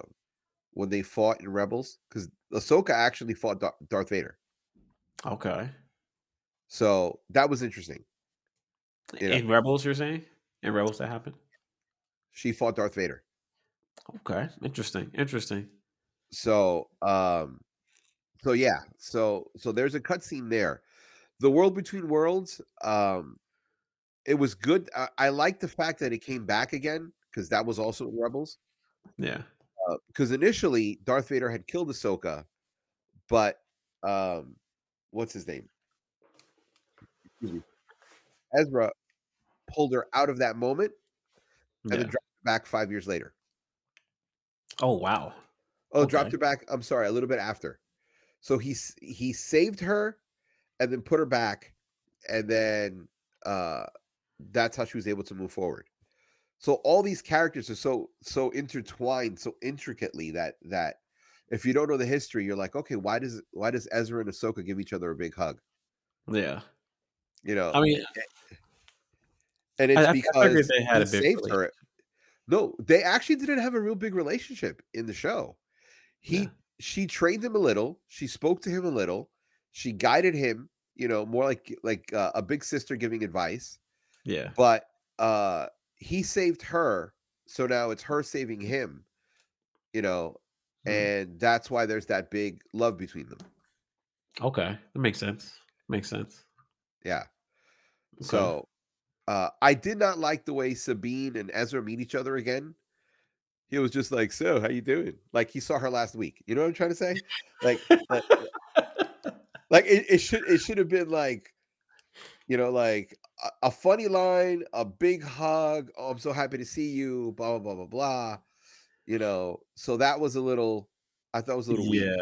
Speaker 2: when they fought in Rebels, because Ahsoka actually fought Dar- Darth Vader.
Speaker 1: Okay.
Speaker 2: So that was interesting. You know,
Speaker 1: In Rebels, you're saying? In Rebels, that happened.
Speaker 2: she fought Darth Vader.
Speaker 1: Okay. Interesting. Interesting.
Speaker 2: So, um, so yeah, so so there's a cutscene there. The world between worlds, um, it was good. I, I like the fact that it came back again because that was also Rebels.
Speaker 1: Yeah.
Speaker 2: Because initially Darth Vader had killed Ahsoka, but um, what's his name? Excuse me. Ezra pulled her out of that moment and
Speaker 1: Yeah.
Speaker 2: then dropped her back five years later.
Speaker 1: Oh wow.
Speaker 2: Oh, dropped her back. I'm sorry, a little bit after. So he he saved her and then put her back, and then uh that's how she was able to move forward. So all these characters are so so intertwined, so intricately that that if you don't know the history, you're like, okay, why does why does Ezra and Ahsoka give each other a big hug?
Speaker 1: Yeah.
Speaker 2: You know,
Speaker 1: I mean,
Speaker 2: and it's
Speaker 1: I
Speaker 2: because
Speaker 1: they had a big
Speaker 2: saved her. No, they actually didn't have a real big relationship in the show. He
Speaker 1: Yeah.
Speaker 2: she trained him a little. She spoke to him a little. She guided him, you know, more like like uh, a big sister giving advice.
Speaker 1: Yeah.
Speaker 2: But uh he saved her, so now it's her saving him. You know,
Speaker 1: Mhm.
Speaker 2: and that's why there's that big love between them.
Speaker 1: Okay. That makes sense. Makes sense.
Speaker 2: Yeah.
Speaker 1: Okay.
Speaker 2: So uh I did not like the way Sabine and Ezra meet each other again. He was just like, "So, how you doing?" Like he saw her last week. You know what I'm trying to say? Like, like, like it, it should it should have been like, you know, like a, a funny line, a big hug. Oh, I'm so happy to see you. Blah blah blah blah blah. You know, so that was a little. I thought it was a little
Speaker 1: yeah.
Speaker 2: weak.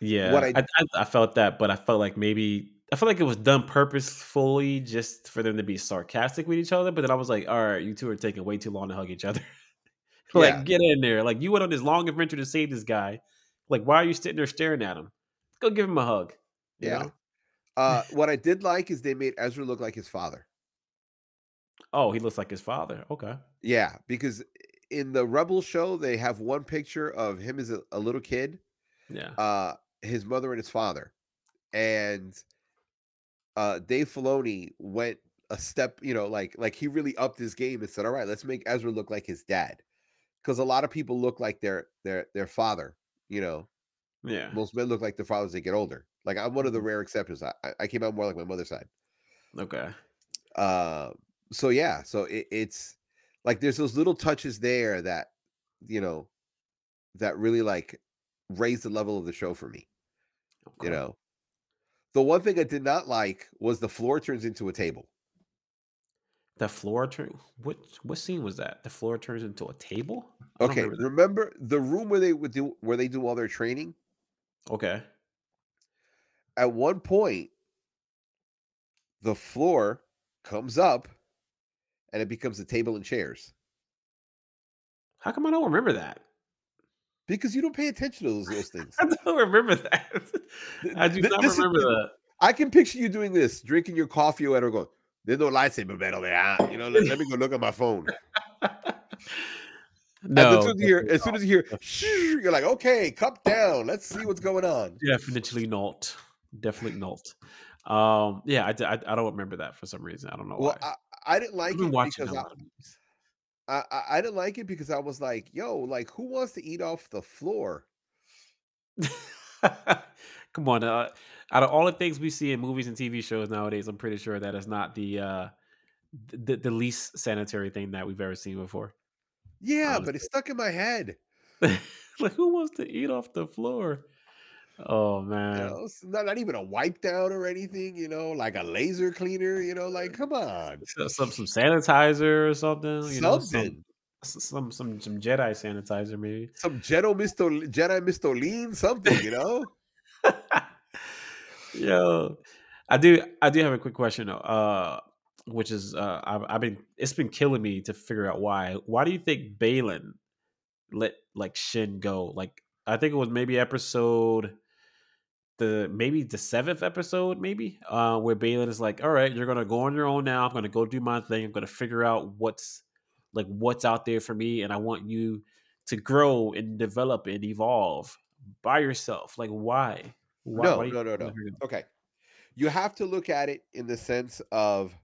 Speaker 1: Yeah.
Speaker 2: What I-
Speaker 1: I, I felt that, but I felt like maybe I felt like it was done purposefully just for them to be sarcastic with each other. But then I was like, all right, you two are taking way too long to hug each other. like,
Speaker 2: Yeah.
Speaker 1: get in there. Like, you went on this long adventure to save this guy. Like, why are you sitting there staring at him? Go give him a hug.
Speaker 2: Yeah.
Speaker 1: know?
Speaker 2: Uh, what I did like is they made Ezra look like his father.
Speaker 1: Oh, he looks like his father. Okay.
Speaker 2: Yeah, because in the Rebel show, they have one picture of him as a, a little kid,
Speaker 1: Yeah.
Speaker 2: uh, his mother and his father, and uh, Dave Filoni went a step, you know, like like he really upped his game and said, "All right, let's make Ezra look like his dad," because a lot of people look like their their their father. You know,
Speaker 1: Yeah.
Speaker 2: most men look like their fathers they get older. Like I'm one of the
Speaker 1: Mhm.
Speaker 2: rare exceptions. I, I- came out more like my mother's side.
Speaker 1: Okay.
Speaker 2: Uh, so yeah, so it, it's like there's those little touches there that you know that really like raised the level of the show for me. You know, the one thing I did not like was the floor turns into a table.
Speaker 1: The floor turn what what scene was that? The floor turns into a table? I
Speaker 2: Okay,
Speaker 1: remember
Speaker 2: remember the room where they would do where they do all their training?
Speaker 1: Okay.
Speaker 2: At one point, the floor comes up and it becomes a table and chairs
Speaker 1: How come I don't remember that?
Speaker 2: because you don't pay attention to those, those things.
Speaker 1: I don't remember that. I do not
Speaker 2: this is-
Speaker 1: remember that.
Speaker 2: I can picture you doing this, drinking your coffee or whatever, going, there's no lightsaber battle there. ah, You know, let, let me go look at my phone.
Speaker 1: No,
Speaker 2: as, soon as, you hear, as soon as you hear, "Shh," you're like, okay, cup down. Let's see what's going on.
Speaker 1: Definitely not. Definitely not. Um, yeah, I don't remember that for some reason. I don't know
Speaker 2: Well,
Speaker 1: why.
Speaker 2: I, I didn't like it because
Speaker 1: a
Speaker 2: I,
Speaker 1: lot of movies.
Speaker 2: I, I I didn't like it because I was like, yo, like who wants to eat off the floor?
Speaker 1: Come on, uh, out of all the things we see in movies and TV shows nowadays, I'm pretty sure that is not the uh, the, the least sanitary thing that we've ever seen before.
Speaker 2: Yeah, but
Speaker 1: Honestly.
Speaker 2: it's stuck in my head.
Speaker 1: like, who wants to eat off the floor? Oh
Speaker 2: You
Speaker 1: man,
Speaker 2: know, not, not even a wipe down or anything, you know, like a laser cleaner, you know, like come on.
Speaker 1: Some some sanitizer or something. You know, some
Speaker 2: Something.
Speaker 1: s- some some some Jedi sanitizer maybe.
Speaker 2: Some Jedi Misto Jedi Mistoline, something, you know?
Speaker 1: Yo, I do. I do have a quick question, though, uh, which is uh, I've, I've been. It's been killing me to figure out why. Why do you think Baylan let like Shin go? Like I think it was maybe episode the maybe the seventh episode, maybe uh, where Baylan is like, "All right, you're gonna go on your own now. I'm gonna go do my thing. I'm gonna figure out what's like what's out there for me, and I want you to grow and develop and evolve by yourself. Like why? Why?
Speaker 2: No,
Speaker 1: why
Speaker 2: no, no, no.
Speaker 1: let her go?
Speaker 2: Okay. You have to look at it in the sense of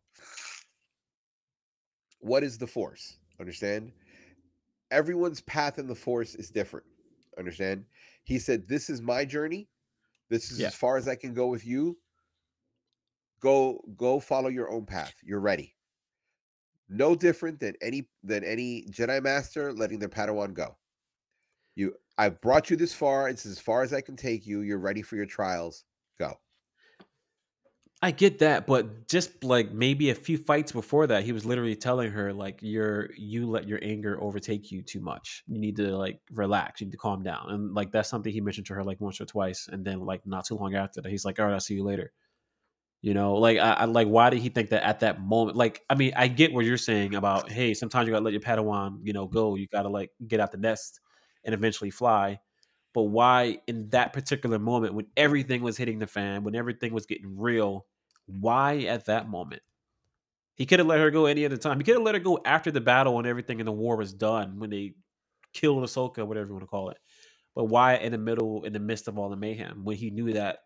Speaker 2: what is the force? Understand? Everyone's path in the force is different. Understand? He said, This is my journey. This is
Speaker 1: Yeah.
Speaker 2: as far as I can go with you. Go, go follow your own path. You're ready. No different than any than any Jedi Master letting their Padawan go. You I've brought you this far. It's as far as I can take you. You're ready for your trials. Go.
Speaker 1: I get that, but just like maybe a few fights before that, he was literally telling her like you're you let your anger overtake you too much. You need to like relax, you need to calm down. And like that's something he mentioned to her like once or twice. And then like not too long after that, he's like, All right, I'll see you later. You know, like I, I like why did he think that at that moment? Like, I mean, I get what you're saying about hey, sometimes you gotta let your Padawan, you know, go. You gotta like get out the nest and eventually fly. But why in that particular moment when everything was hitting the fan, when everything was getting real, why at that moment? He could have let her go any other time. He could have let her go after the battle and everything in the war was done when they killed Ahsoka, whatever you want to call it. But why in the middle, in the midst of all the mayhem, when he knew that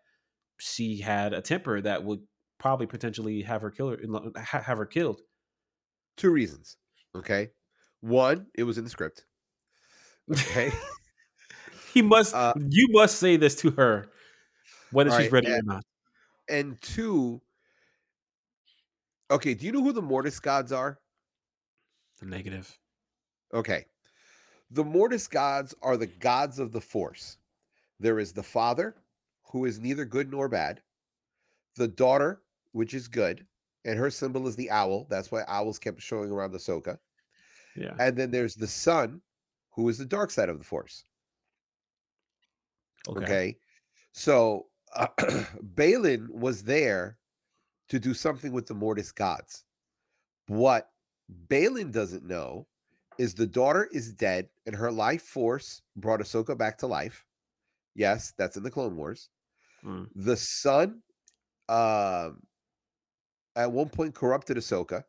Speaker 1: she had a temper that would probably potentially have her kill her, ha- have her killed?
Speaker 2: Two reasons. Okay. One, it was in the script. Okay.
Speaker 1: He must.
Speaker 2: Uh,
Speaker 1: you must say this to her, whether she's
Speaker 2: right,
Speaker 1: ready or not.
Speaker 2: and two, okay, do you know who the Mortis gods are?
Speaker 1: The negative.
Speaker 2: Okay. The Mortis gods are the gods of the Force. There is the father, who is neither good nor bad, the daughter, which is good, and her symbol is the owl. That's why owls kept showing around the Ahsoka.
Speaker 1: Yeah.
Speaker 2: And then there's the son, who is the dark side of the Force.
Speaker 1: Okay.
Speaker 2: Okay. So uh, Baylan was there to do something with the Mortis gods. What Baylan doesn't know is the daughter is dead and her life force brought Ahsoka back to life. Yes, that's in the Clone Wars.
Speaker 1: Mm.
Speaker 2: The son um at one point corrupted Ahsoka.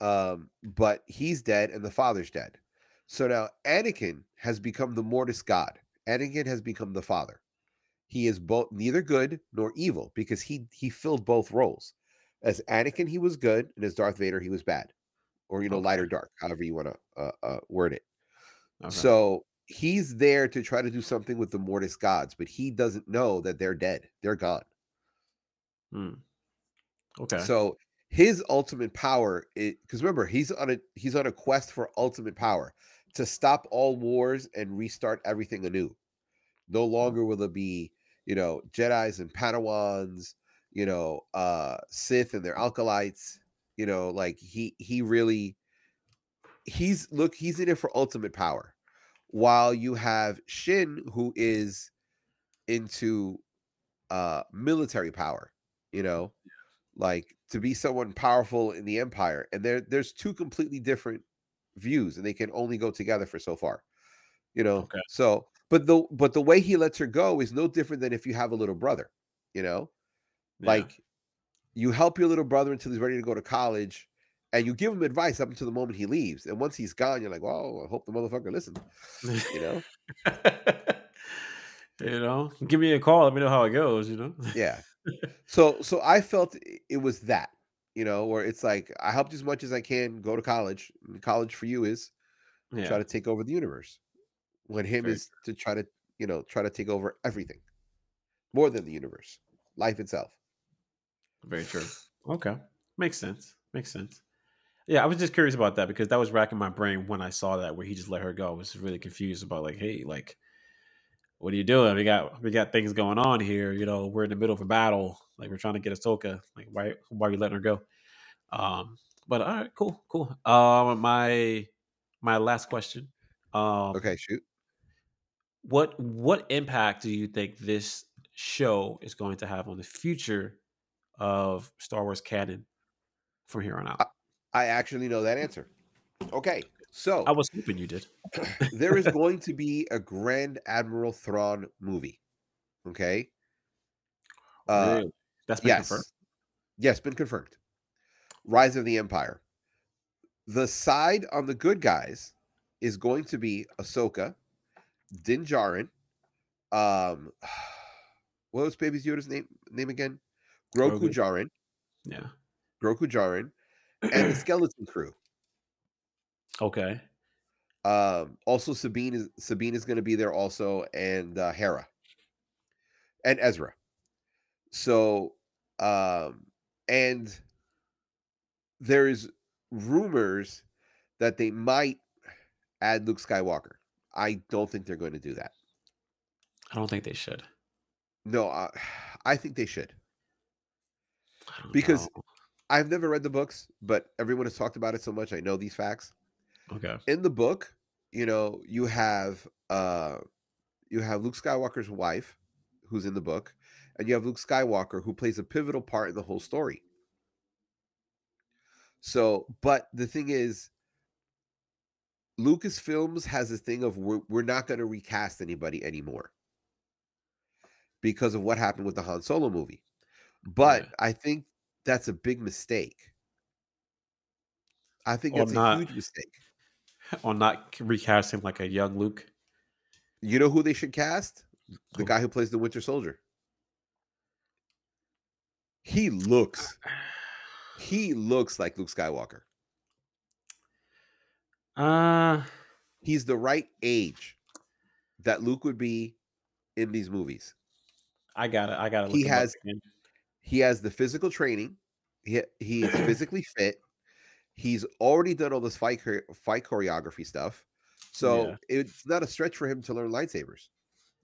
Speaker 2: Um, but he's dead and the father's dead. So now Anakin has become the Mortis god. Anakin has become the father. He is both neither good nor evil because he he filled both roles. As Anakin, he was good, and as Darth Vader, he was bad, or you know, light or dark, however you want to uh, uh, word it.
Speaker 1: Okay.
Speaker 2: So he's there to try to do something with the Mortis gods, but he doesn't know that they're dead; they're gone.
Speaker 1: Mm. Okay.
Speaker 2: So his ultimate power, because remember, he's on a he's on a quest for ultimate power. To stop all wars and restart everything anew. No longer will there be, you know, Jedi's and Padawans, you know, uh Sith and their acolytes, you know, like he he really he's look, he's in it for ultimate power. While you have Shin who is into uh military power, you know, like to be someone powerful in the empire and there there's two completely different views and they can only go together for so far you know
Speaker 1: Okay.
Speaker 2: so but the but the way he lets her go is no different than if you have a little brother you know
Speaker 1: Yeah.
Speaker 2: like you help your little brother until he's ready to go to college and you give him advice up until the moment he leaves and once he's gone you're like well i hope the motherfucker listens you know
Speaker 1: you know, give me a call. Let me know how it goes. You know.
Speaker 2: yeah so so i felt it was that you know where it's like i helped as much as i can go to college and college for you is try to take over the universe when him
Speaker 1: Very
Speaker 2: is to try to you know try to take over everything more than the universe life itself
Speaker 1: Very true. Okay. Makes sense. Makes sense. Yeah, I was just curious about that because that was racking my brain when I saw that where he just let her go. I was really confused about like, hey, like, what are you doing? We got we got things going on here. You know, we're in the middle of a battle. Like we're trying to get Ahsoka. Like, why why are you letting her go? Um, but all right, cool, cool. Um, my my last question. Um,
Speaker 2: okay shoot
Speaker 1: what what impact do you think this show is going to have on the future of Star Wars canon from here on out?
Speaker 2: i actually know that answer okay so
Speaker 1: I was hoping you did.
Speaker 2: there is going to be a grand admiral thrawn movie okay uh
Speaker 1: really? That's been confirmed.
Speaker 2: yes yes been confirmed rise of the empire the side on the good guys is going to be ahsoka din Djarin, um what was baby's yoda's name name again grogu
Speaker 1: Grogu.
Speaker 2: Djarin,
Speaker 1: Yeah.
Speaker 2: grogu Djarin, and the skeleton crew
Speaker 1: okay.
Speaker 2: Um, also Sabine is Sabine is going to be there also, and uh, Hera and Ezra. So, um, and there's rumors that they might add Luke Skywalker. I don't think they're going to do that.
Speaker 1: I don't think they should.
Speaker 2: No, I, I think they should because
Speaker 1: know.
Speaker 2: I've never read the books, but everyone has talked about it so much. I know these facts.
Speaker 1: Okay.
Speaker 2: In the book, you know, you have uh you have Luke Skywalker's wife, who's in the book, and you have Luke Skywalker, who plays a pivotal part in the whole story. So, but the thing is, Lucasfilms has this thing of we're, we're not going to recast anybody anymore because of what happened with the Han Solo movie. But
Speaker 1: Yeah.
Speaker 2: I think that's a big mistake. I think
Speaker 1: Or
Speaker 2: it's a
Speaker 1: not.
Speaker 2: huge mistake.
Speaker 1: Or not recasting like a young Luke.
Speaker 2: You know who they should cast? The guy who plays the Winter Soldier. He looks he looks like Luke Skywalker.
Speaker 1: Uh
Speaker 2: He's the right age that Luke would be in these movies.
Speaker 1: I got it. I got it.
Speaker 2: He has- He has the physical training. He he is physically fit. He's already done all this fight fight choreography stuff. So
Speaker 1: Yeah.
Speaker 2: it's not a stretch for him to learn lightsabers,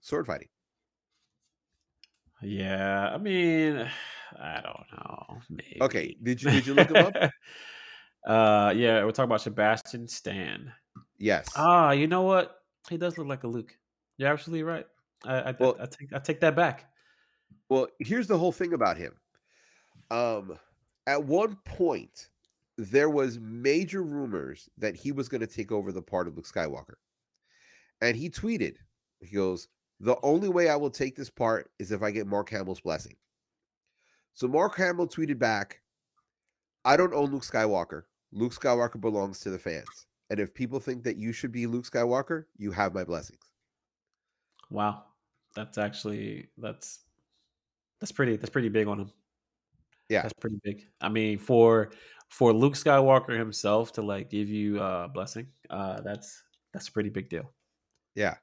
Speaker 2: sword fighting.
Speaker 1: Yeah, I mean, I don't know. Maybe.
Speaker 2: Okay, did you did you look him up?
Speaker 1: uh, yeah, we're talking about Sebastian Stan.
Speaker 2: Yes.
Speaker 1: Ah, you know what? He does look like a Luke. You're absolutely right. I, I,
Speaker 2: Well-
Speaker 1: I take I take that back.
Speaker 2: Well, here's the whole thing about him. Um, at one point, there was major rumors that he was going to take over the part of Luke Skywalker, and he tweeted, "He goes, the only way I will take this part is if I get Mark Hamill's blessing." So Mark Hamill tweeted back, "I don't own Luke Skywalker. Luke Skywalker belongs to the fans, and if people think that you should be Luke Skywalker, you have my blessings."
Speaker 1: Wow, that's actually that's that's pretty that's pretty big on him.
Speaker 2: Yeah.
Speaker 1: That's pretty big. I mean, for for Luke Skywalker himself to like give you a blessing, uh, that's that's a pretty big deal.
Speaker 2: Yeah,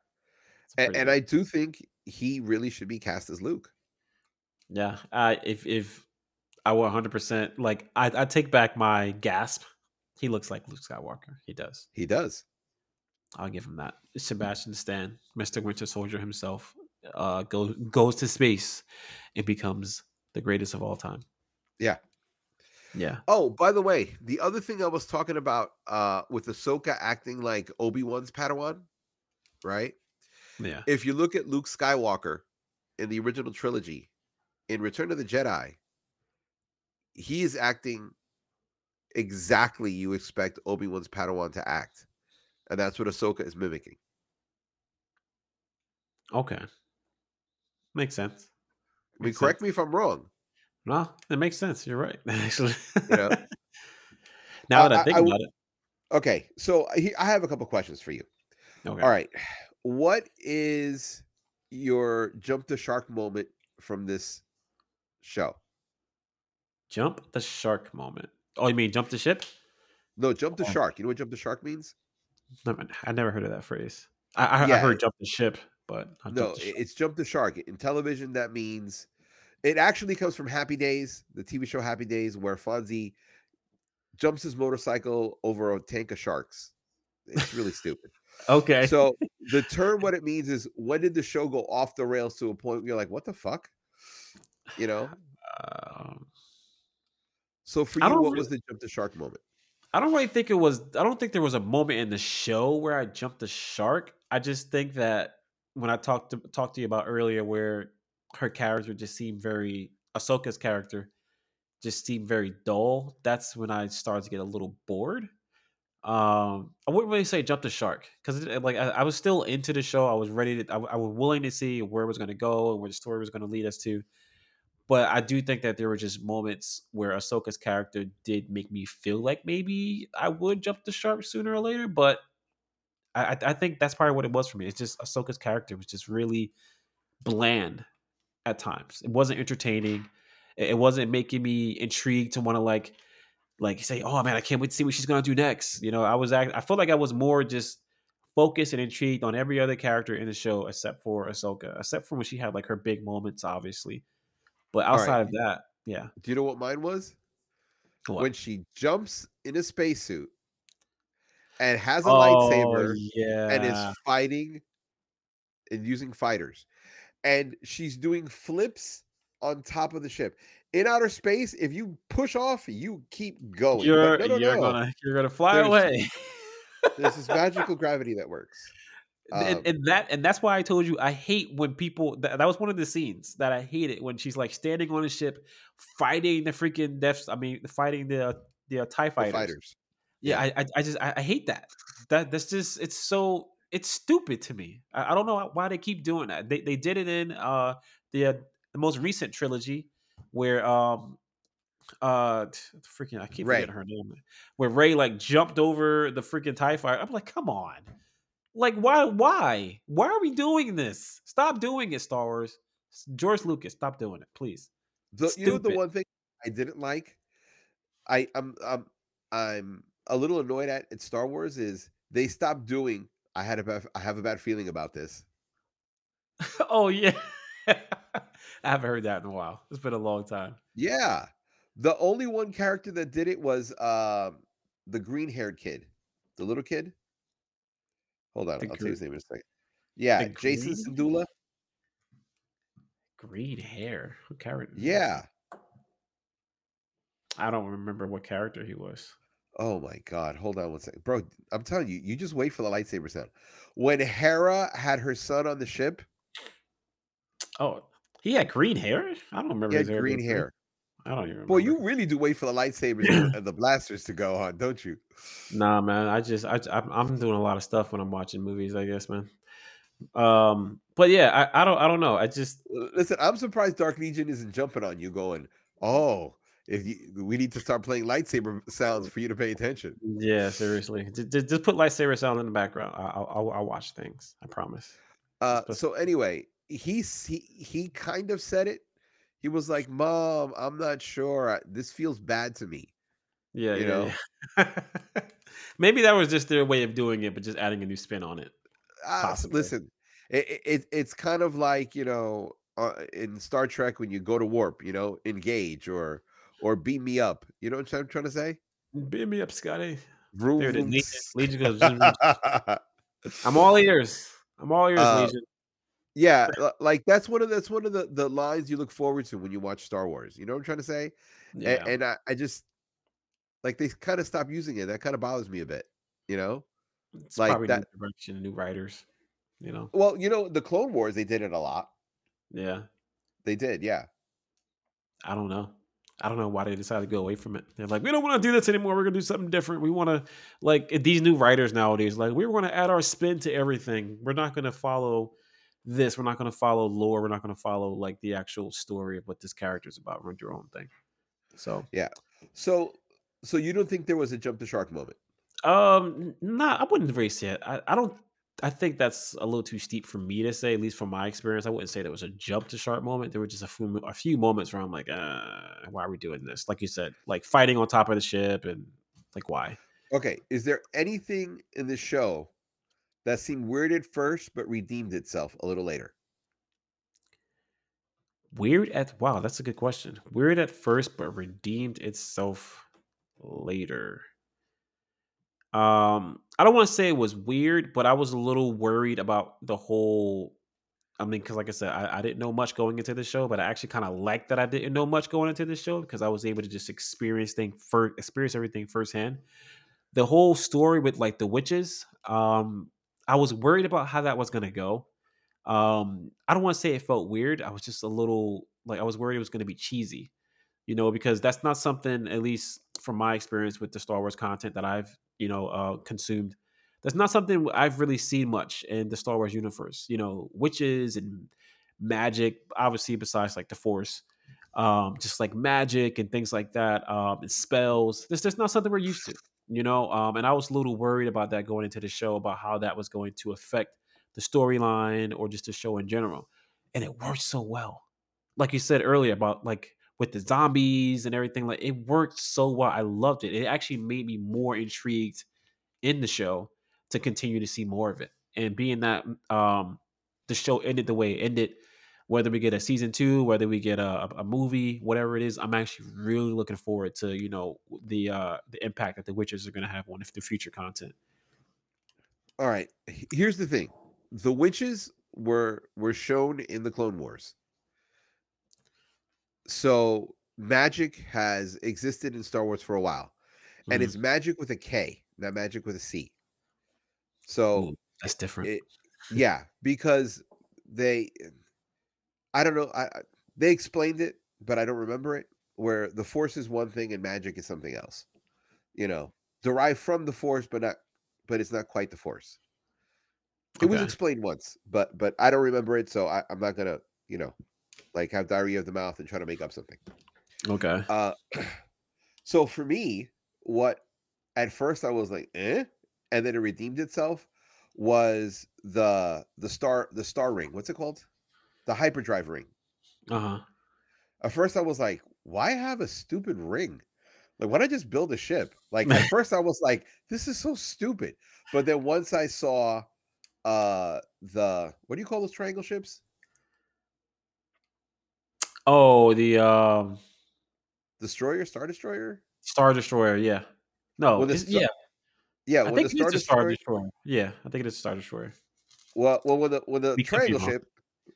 Speaker 2: and, and I do think he really should be cast as Luke.
Speaker 1: yeah, uh, if if I were 100 percent like I I take back my gasp. He looks like Luke Skywalker. He does.
Speaker 2: He does.
Speaker 1: I'll give him that. Sebastian Stan, Mr. Winter Soldier himself, uh, goes goes to space and becomes the greatest of all time.
Speaker 2: Yeah.
Speaker 1: Yeah.
Speaker 2: Oh, by the way, the other thing I was talking about uh with Ahsoka acting like Obi-Wan's Padawan, right?
Speaker 1: Yeah.
Speaker 2: If you look at Luke Skywalker in the original trilogy, in Return of the Jedi, he is acting exactly you expect Obi-Wan's Padawan to act. And that's what Ahsoka is mimicking.
Speaker 1: Okay. Makes sense.
Speaker 2: I mean, correct
Speaker 1: sense.
Speaker 2: me if I'm wrong.
Speaker 1: No, it makes sense. You're right. Actually.
Speaker 2: Know?
Speaker 1: now
Speaker 2: Uh,
Speaker 1: that I
Speaker 2: I-
Speaker 1: think
Speaker 2: I
Speaker 1: about it.
Speaker 2: Okay, so he- I have a couple questions for you.
Speaker 1: Okay.
Speaker 2: All right. What is your jump the shark moment from this show?
Speaker 1: Jump the shark moment. Oh, you mean jump the ship?
Speaker 2: No, jump the
Speaker 1: Oh.
Speaker 2: shark. You know what jump the shark means?
Speaker 1: I never heard of that phrase. I, I, I
Speaker 2: Yeah.
Speaker 1: heard jump the ship, but not
Speaker 2: No,
Speaker 1: jump the shark.
Speaker 2: it's jump the shark. In television, that means it actually comes from Happy Days, the TV show Happy Days, where Fonzie jumps his motorcycle over a tank of sharks. It's really stupid.
Speaker 1: Okay.
Speaker 2: So the term, what it means is when did the show go off the rails to a point where you're like, what the fuck? You know?
Speaker 1: Um,
Speaker 2: So for you, what
Speaker 1: re-
Speaker 2: was the jump the shark moment?
Speaker 1: I don't really think it was. I don't think there was a moment in the show where I jumped the shark. I just think that when I talked to talked to you about earlier, where her character just seemed very Ahsoka's character just seemed very dull. That's when I started to get a little bored. Um, I wouldn't really say jump the shark because like I, I was still into the show. I was ready to. I, I was willing to see where it was going to go and where the story was going to lead us to. But I do think that there were just moments where Ahsoka's character did make me feel like maybe I would jump the shark sooner or later. But I, I- think that's probably what it was for me. It's just Ahsoka's character was just really bland at times. It wasn't entertaining. It wasn't making me intrigued to want to like like say, oh man, I can't wait to see what she's gonna do next. You know, I was act- I felt like I was more just focused and intrigued on every other character in the show except for Ahsoka, except for when she had like her big moments, obviously. But
Speaker 2: All right.
Speaker 1: outside of that, yeah.
Speaker 2: Do you know what mine was?
Speaker 1: What?
Speaker 2: When she jumps in a spacesuit and has a
Speaker 1: oh,
Speaker 2: lightsaber
Speaker 1: yeah.
Speaker 2: and is fighting and using fighters. And she's doing flips on top of the ship. In outer space, if you push off, you keep going.
Speaker 1: You're
Speaker 2: no, no,
Speaker 1: you're
Speaker 2: no.
Speaker 1: gonna you're gonna fly
Speaker 2: There's-
Speaker 1: away.
Speaker 2: There's this magical gravity that works.
Speaker 1: and,
Speaker 2: Um,
Speaker 1: and that and that's why I told you I hate when people that, that was one of the scenes that I hated when she's like standing on a ship fighting the freaking deaths. I mean, fighting the the uh, Tie
Speaker 2: the
Speaker 1: fighters.
Speaker 2: fighters.
Speaker 1: Yeah, I, I I just I, I hate that. That that's just it's so it's stupid to me. I, I don't know why they keep doing that. They they did it in uh the uh, the most recent trilogy where um uh freaking I keep
Speaker 2: Rey.
Speaker 1: forgetting her name where Rey like jumped over the freaking Tie fighter. I'm like, come on, like why why why are we doing this? Stop doing it, Star Wars. George Lucas, stop doing it, please.
Speaker 2: The, you know the one thing I didn't like, I I'm I'm I'm a little annoyed at at Star Wars is they stopped doing. I had a bad, I have a bad feeling about this.
Speaker 1: oh yeah, I haven't heard that in a while. It's been a long time.
Speaker 2: Yeah, the only one character that did it was um the green haired kid, the little kid. Hold on,
Speaker 1: The
Speaker 2: I'll tell you his name in a second. Yeah, Jacen
Speaker 1: green-
Speaker 2: Syndulla.
Speaker 1: Green hair. Who character?
Speaker 2: Yeah.
Speaker 1: I don't remember what character he was.
Speaker 2: Oh my god, hold on one second, bro. I'm telling you, you just wait for the lightsaber sound. When Hera had her son on the ship,
Speaker 1: Oh, he had green hair. I don't remember.
Speaker 2: he had
Speaker 1: his hair
Speaker 2: green
Speaker 1: being green.
Speaker 2: hair.
Speaker 1: I don't even. Remember.
Speaker 2: Boy, you really do wait for the lightsabers and, and the blasters to go on, don't you?
Speaker 1: Nah, man. I just I I'm, I'm doing a lot of stuff when I'm watching movies. I guess, man. Um, but yeah, I, I don't I don't know. I just
Speaker 2: Listen, I'm surprised Dark Legion isn't jumping on you, going, "Oh, if you, we need to start playing lightsaber sounds for you to pay attention."
Speaker 1: yeah, seriously, just, just, put lightsaber sound in the background. I, I'll, I'll I'll watch things. I promise.
Speaker 2: Uh, so anyway, he he he kind of said it. He was like, "Mom, I'm not sure. This feels bad to me."
Speaker 1: Yeah,
Speaker 2: You
Speaker 1: yeah,
Speaker 2: know?
Speaker 1: yeah. Maybe that was just their way of doing it, but just adding a new spin on it.
Speaker 2: Uh,
Speaker 1: Possibly.
Speaker 2: listen, it, it it's kind of like you know uh, in Star Trek when you go to warp, you know, engage or or beat me up. You know what I'm trying to say?
Speaker 1: Beat me up, Scotty.
Speaker 2: Vroom,
Speaker 1: is.
Speaker 2: vroom,
Speaker 1: Legion- Legion goes zoom, zoom. I'm all ears. I'm all ears,
Speaker 2: Uh,
Speaker 1: Legion.
Speaker 2: Yeah, like that's one of that's one of the the lines you look forward to when you watch Star Wars. You know what I'm trying to say? And,
Speaker 1: Yeah,
Speaker 2: and I, I just like they kind of stopped using it. That kind of bothers me a bit. You know,
Speaker 1: it's
Speaker 2: like
Speaker 1: probably new
Speaker 2: that.
Speaker 1: direction, new writers. You know,
Speaker 2: Well, you know, the Clone Wars they did it a lot.
Speaker 1: yeah.
Speaker 2: They did, yeah.
Speaker 1: I don't know. I don't know why they decided to go away from it. They're like, we don't want to do this anymore. We're gonna do something different. We want to like these new writers nowadays. Like, we want to add our spin to everything. We're not gonna follow this. We're not gonna follow lore. We're not gonna follow like the actual story of what this character is about. Run your own thing. So,
Speaker 2: Yeah. So so you don't think there was a jump the shark moment?
Speaker 1: um, not. I wouldn't really say it. I, I don't. I think that's a little too steep for me to say. At least from my experience, I wouldn't say there was a jump to sharp moment. There were just a few a few moments where I'm like, uh, why are we doing this? Like you said, like fighting on top of the ship and like why.
Speaker 2: Okay. Is there anything in the show that seemed weird at first but redeemed itself a little later?
Speaker 1: Weird at wow, that's a good question. Weird at first, but redeemed itself later. Um, I don't want to say it was weird, but I was a little worried about the whole. I mean, because like I said, I, I didn't know much going into the show, but I actually kind of liked that I didn't know much going into the show because I was able to just experience thing first, experience everything firsthand. The whole story with like the witches, um, I was worried about how that was gonna go. Um, I don't want to say it felt weird. I was just a little like I was worried it was going to be cheesy, you know, because that's not something, at least from my experience with the Star Wars content that I've you know uh, consumed. That's not something I've really seen much in the Star Wars universe. You know, witches and magic, obviously, besides like the Force, um, just like magic and things like that, um, and spells. This that's not something we're used to, you know. Um, and I was a little worried about that going into the show about how that was going to affect the storyline or just the show in general. And it worked so well. Like you said earlier about like with the zombies and everything, like it worked so well. I loved it. It actually made me more intrigued in the show to continue to see more of it. And being that um the show ended the way it ended, whether we get a season two, whether we get a, a movie, whatever it is, I'm actually really looking forward to you know the uh the impact that the witches are going to have on the future content.
Speaker 2: All right. Here's the thing. The witches were were shown in the Clone Wars. So magic has existed in Star Wars for a while. And
Speaker 1: Mhm.
Speaker 2: it's magic with a K, not magic with a C. So
Speaker 1: Ooh, that's different.
Speaker 2: it yeah, because they I don't know, I, they explained it, but I don't remember it where the force is one thing and magic is something else. You know, derived from the force but not but it's not quite the force. It was explained once, but but I don't remember it, so I, I'm not gonna, you know, like have diarrhea of the mouth and try to make up something.
Speaker 1: Okay.
Speaker 2: Uh, so for me, what at first I was like, eh, and then it redeemed itself was the the star the star ring. What's it called? The hyperdrive ring.
Speaker 1: Uh huh.
Speaker 2: At first I was like, why have a stupid ring? Like, why not I just build a ship? Like at first I was like, this is so stupid. But then once I saw uh the what do you call those triangle ships?
Speaker 1: Oh, the um,
Speaker 2: Destroyer, Star Destroyer?
Speaker 1: Star Destroyer. Yeah. No.
Speaker 2: The
Speaker 1: yeah.
Speaker 2: Yeah,
Speaker 1: I think
Speaker 2: the Star
Speaker 1: it's a Star
Speaker 2: Destroyer.
Speaker 1: Yeah, I think it is a Star Destroyer.
Speaker 2: Well, well, when the when the
Speaker 1: we
Speaker 2: triangle ship,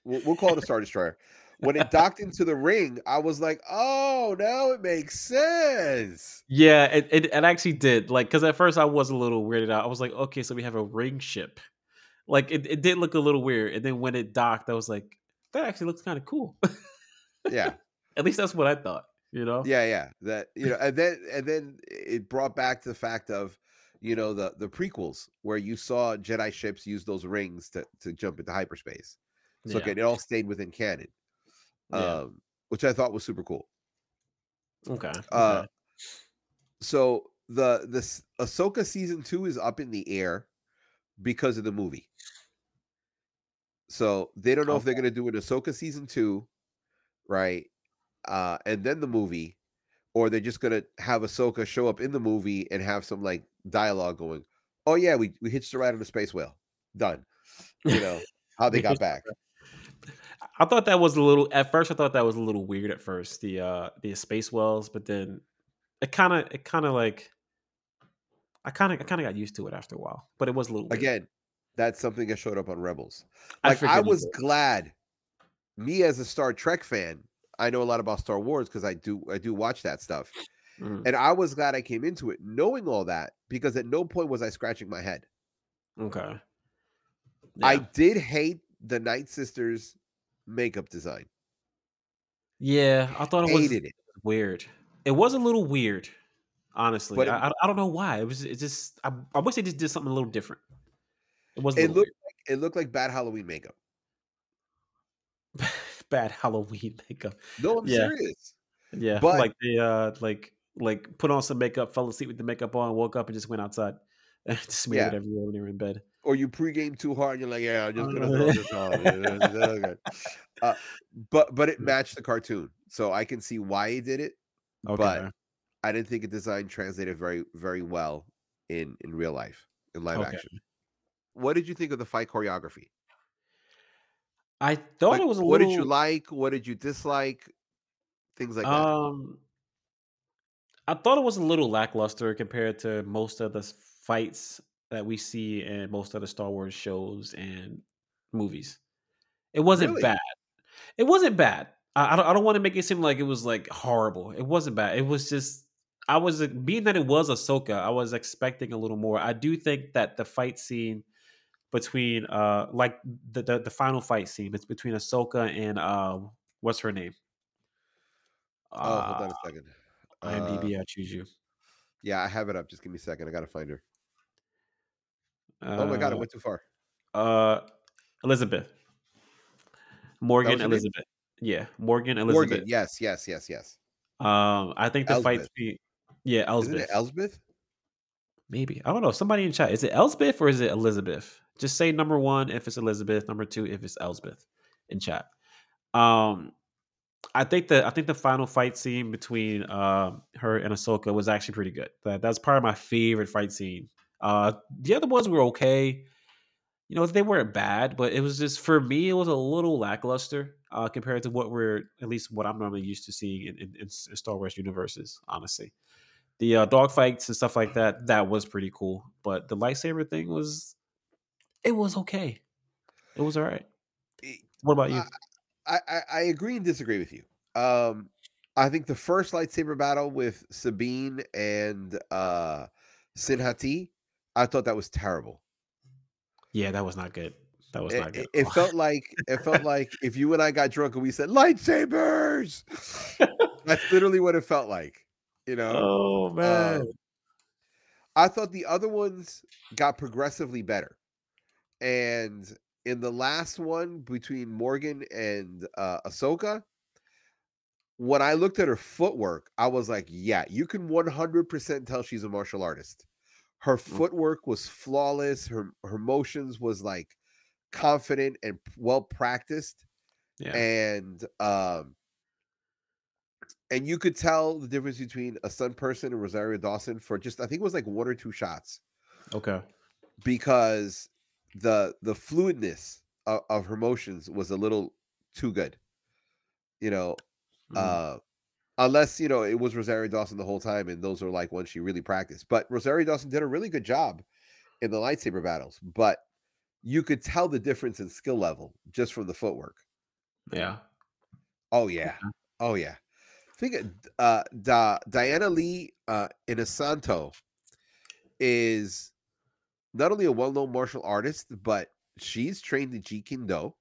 Speaker 2: we'll, we'll call it a star destroyer. When it docked into the ring, I was like, "Oh, now it makes sense."
Speaker 1: Yeah, it, it, it actually did. Like, because at first I was a little weirded out. I was like, okay, so we have a ring ship. Like, it, it did look a little weird. And then when it docked, I was like, that actually looks kind of cool.
Speaker 2: Yeah,
Speaker 1: At least that's what I thought, you know?
Speaker 2: yeah, yeah. That you know, and then and then it brought back to the fact of, you know, the the prequels where you saw Jedi ships use those rings to to jump into hyperspace. So
Speaker 1: Yeah.
Speaker 2: again, it all stayed within canon,
Speaker 1: Yeah.
Speaker 2: um, which I thought was super cool.
Speaker 1: okay.
Speaker 2: Uh,
Speaker 1: okay.
Speaker 2: so the this Ahsoka season two is up in the air because of the movie. So they don't know if they're going to do an Ahsoka season two, right? Uh, and then the movie, or they're just going to have Ahsoka show up in the movie and have some like dialogue going. Oh yeah, we we hitched a ride on a space whale. Done. You know how they got back.
Speaker 1: I thought that was a little, at first, I thought that was a little weird at first, the, uh, the space wells, but then it kind of, it kind of like, I kind of, I kind of got used to it after a while, but it was a little weird.
Speaker 2: Again, that's something that showed up on Rebels.
Speaker 1: I
Speaker 2: Like I
Speaker 1: you
Speaker 2: was glad. Me as a Star Trek fan, I know a lot about Star Wars because I do I do watch that stuff.
Speaker 1: Mhm.
Speaker 2: And I was glad I came into it knowing all that because at no point was I scratching my head.
Speaker 1: Okay.
Speaker 2: I did hate the Night Sisters makeup design.
Speaker 1: Yeah, I thought it was
Speaker 2: Hated it.
Speaker 1: weird. It was a little weird, honestly.
Speaker 2: But it-
Speaker 1: I, don't know why. It was it just I, I wish they just did something a little different. It was
Speaker 2: It looked like it looked like bad Halloween makeup.
Speaker 1: bad Halloween makeup.
Speaker 2: No, I'm
Speaker 1: Yeah.
Speaker 2: serious.
Speaker 1: Yeah,
Speaker 2: But-
Speaker 1: like they uh like like put on some makeup, fell asleep with the makeup on, woke up and just went outside and just smeared
Speaker 2: Yeah.
Speaker 1: it everywhere when they were in bed.
Speaker 2: Or you pregame too hard and you're like, yeah, I'm just gonna throw this on. Yeah, it's okay. Uh, but but it matched the cartoon. So I can see why he did it.
Speaker 1: Okay.
Speaker 2: But I didn't think the design translated very, very well in in real life, in live
Speaker 1: Okay.
Speaker 2: action. What did you think of the fight choreography?
Speaker 1: I thought
Speaker 2: Like,
Speaker 1: it was a
Speaker 2: what
Speaker 1: little
Speaker 2: did you like? What did you dislike? Things like that.
Speaker 1: Um, I thought it was a little lackluster compared to most of the fights that we see in most of the Star Wars shows and movies. It wasn't
Speaker 2: Really?
Speaker 1: bad. It wasn't bad. I, I don't, I don't want to make it seem like it was like horrible. It wasn't bad. It was just I was being that it was Ahsoka. I was expecting a little more. I do think that the fight scene between uh like the the, the final fight scene it's between Ahsoka and uh what's her name?
Speaker 2: oh, hold on
Speaker 1: Uh,
Speaker 2: a second. Uh,
Speaker 1: IMDb, I choose you.
Speaker 2: yeah, I have it up. Just give me a second. I gotta find her. oh my god, it
Speaker 1: Uh,
Speaker 2: went too far.
Speaker 1: uh, Elizabeth, Morgan
Speaker 2: her name?
Speaker 1: Elizabeth. Yeah, Morgan Elizabeth.
Speaker 2: Morgan. Yes, yes, yes, yes.
Speaker 1: Um, I think the fight. Yeah,
Speaker 2: it Elsbeth?
Speaker 1: Maybe I don't know. Somebody in chat. Is it Elsbeth or is it Elizabeth? Just say number one if it's Elizabeth. Number two if it's Elsbeth in chat. Um, I think the I think the final fight scene between uh, her and Ahsoka was actually pretty good. That that's probably my favorite fight scene. Uh, the other ones were okay. You know, they weren't bad, but it was just for me, it was a little lackluster uh, compared to what we're at least what I'm normally used to seeing in, in, in Star Wars universes. Honestly, the uh, dog fights and stuff like that that was pretty cool, but the lightsaber thing was it was okay. It was all right. What about you?
Speaker 2: I, I, I- I agree and disagree with you. Um, I think the first lightsaber battle with Sabine and uh, Shin Hati, I thought that was terrible.
Speaker 1: Yeah, that was not good. That was
Speaker 2: It,
Speaker 1: not good.
Speaker 2: it- it felt like it felt like if you and I got drunk and we said lightsabers, that's literally what it felt like. You know,
Speaker 1: oh man.
Speaker 2: Um, I thought the other ones got progressively better. And in the last one between Morgan and uh Ahsoka, when I looked at her footwork, I was like, yeah, you can 100% tell she's a martial artist. Her footwork was flawless. Her her motions was like confident and well practiced
Speaker 1: yeah.
Speaker 2: and um and you could tell the difference between a Sun person and Rosario Dawson for just I think it was like one or two shots
Speaker 1: okay.
Speaker 2: because the the fluidness of, of her motions was a little too good. You know,
Speaker 1: Mhm.
Speaker 2: uh unless you know it was Rosario Dawson the whole time and those are like ones she really practiced. But Rosario Dawson did a really good job in the lightsaber battles, but you could tell the difference in skill level just from the footwork.
Speaker 1: yeah.
Speaker 2: Oh yeah. Oh yeah. I Think uh da, Diana Lee uh Inosanto is not only a well-known martial artist, but she's trained in Jeet Kune Do,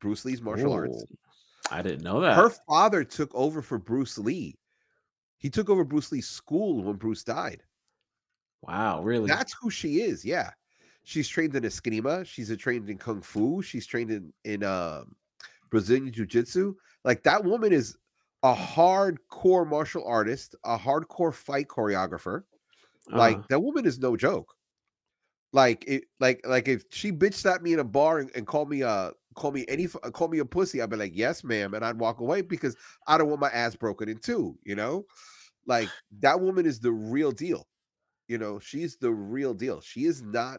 Speaker 2: Bruce Lee's martial arts.
Speaker 1: I didn't know that.
Speaker 2: Her father took over for Bruce Lee. He took over Bruce Lee's school when Bruce died.
Speaker 1: wow, really?
Speaker 2: That's who she is. Yeah. She's trained in Eskrima. She's a trained in Kung Fu. She's trained in in um, Brazilian Jiu Jitsu. Like that woman is a hardcore martial artist, a hardcore fight choreographer. Like
Speaker 1: Uh,
Speaker 2: that woman is no joke. Like it, like like if she bitch slapped me in a bar and, and called me uh call me any call me a pussy, I'd be like, yes, ma'am, and I'd walk away because I don't want my ass broken in two. You know, like that woman is the real deal. You know, she's the real deal. She is not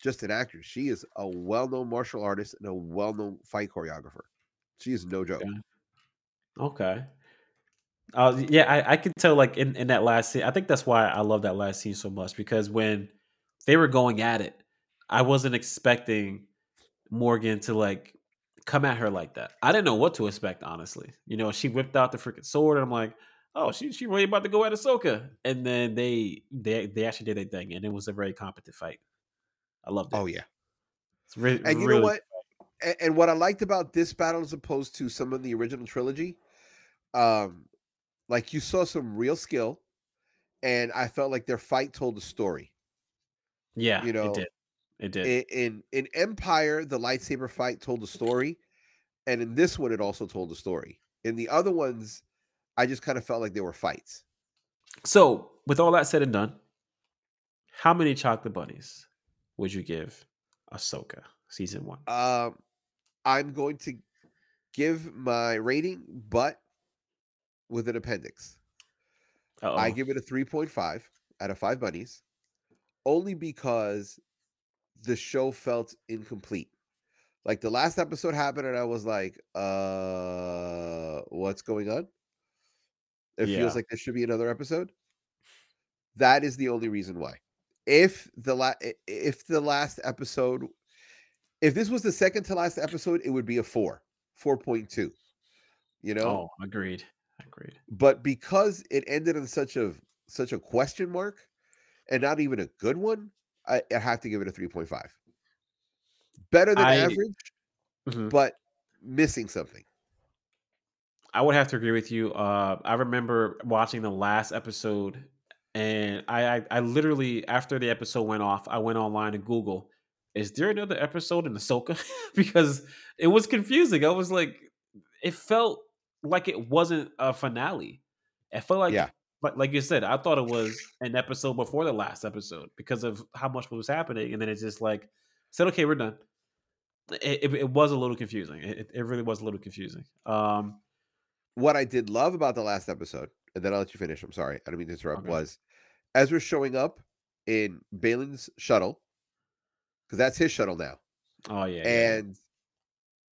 Speaker 2: just an actress. She is a well-known martial artist and a well-known fight choreographer. She is no joke.
Speaker 1: Okay. Uh, yeah, I, I could tell like in, in that last scene. I think that's why I love that last scene so much because when they were going at it, I wasn't expecting Morgan to like come at her like that. I didn't know what to expect, honestly. You know, she whipped out the freaking sword, and I'm like, oh, she she really about to go at Ahsoka. And then they they they actually did a thing, and it was a very competent fight. I loved it.
Speaker 2: Oh yeah,
Speaker 1: It's re-
Speaker 2: and you
Speaker 1: really
Speaker 2: know what? And, and what I liked about this battle, as opposed to some of the original trilogy, um, like you saw some real skill, and I felt like their fight told a story.
Speaker 1: Yeah,
Speaker 2: you know,
Speaker 1: it did. It did.
Speaker 2: In, in in Empire, the lightsaber fight told a story, and in this one, it also told a story. In the other ones, I just kind of felt like they were fights.
Speaker 1: so, with all that said and done, how many chocolate bunnies would you give Ahsoka season one?
Speaker 2: Um, I'm going to give my rating, but with an appendix.
Speaker 1: Uh-oh.
Speaker 2: I give it a 3.5 out of five bunnies, only because the show felt incomplete. Like the last episode happened, and I was like, uh, what's going on? It
Speaker 1: Yeah.
Speaker 2: feels like there should be another episode. That is the only reason why. If the la- if the last episode, if this was the second to last episode, it would be a four, 4.2. You know,
Speaker 1: Oh, agreed. Agreed.
Speaker 2: but because it ended on such a such a question mark and not even a good one, I, I have to give it a 3.5. Better than
Speaker 1: I-
Speaker 2: average,
Speaker 1: Mhm.
Speaker 2: but missing something.
Speaker 1: I would have to agree with you. Uh, I remember watching the last episode, and I, I, I literally after the episode went off, I went online to Google, is there another episode in Ahsoka? because it was confusing. I was like, it felt like it wasn't a finale. It felt like,
Speaker 2: Yeah.
Speaker 1: Like, like you said, I thought it was an episode before the last episode because of how much was happening, and then it's just like said, okay, we're done. It, it, it was a little confusing. It, it really was a little confusing. Um,
Speaker 2: What I did love about the last episode, and then I'll let you finish. I'm sorry, I don't mean to interrupt.
Speaker 1: Okay.
Speaker 2: Was Ezra showing up in Baylan's shuttle because that's his shuttle now,
Speaker 1: Oh yeah.
Speaker 2: and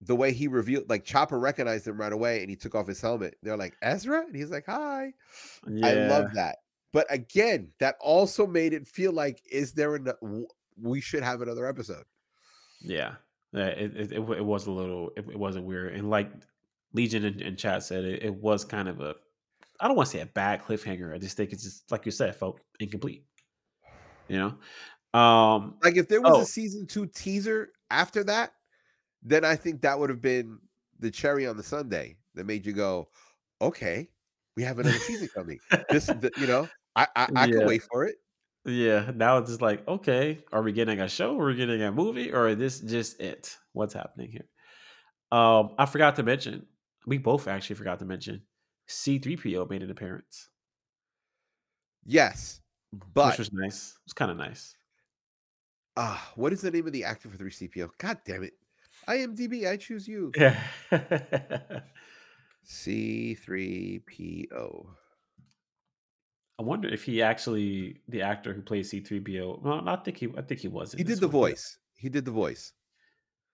Speaker 2: the way he revealed, like Chopper recognized him right away, and he took off his helmet. They're like Ezra, and he's like, "Hi." I love that. But again, that also made it feel like, is there an? We should have another episode.
Speaker 1: Yeah, yeah. It it, it, it was a little. It, it wasn't weird, and like Legion in, in chat said, it, it was kind of a. I don't want to say a bad cliffhanger. I just think it's just like you said, felt incomplete. You know, um,
Speaker 2: Like if there was
Speaker 1: Oh.
Speaker 2: a season two teaser after that, then I think that would have been the cherry on the Sunday that made you go, "Okay, we have another season coming." This, you know, I I, I
Speaker 1: Yeah.
Speaker 2: can wait for it.
Speaker 1: yeah. Now it's just like, okay, are we getting a show? Are we getting a movie? Or is this just it? What's happening here? Um, I forgot to mention. We both actually forgot to mention. C three PO made an appearance,
Speaker 2: Yes, but
Speaker 1: which was nice. It was kind of nice.
Speaker 2: ah, what is the name of the actor for three CPO? God damn it! IMDb, I choose you.
Speaker 1: Yeah.
Speaker 2: C three PO.
Speaker 1: I wonder if he actually the actor who plays C3PO. Well, I think he I think he was.
Speaker 2: He did the
Speaker 1: one,
Speaker 2: voice. He did the voice.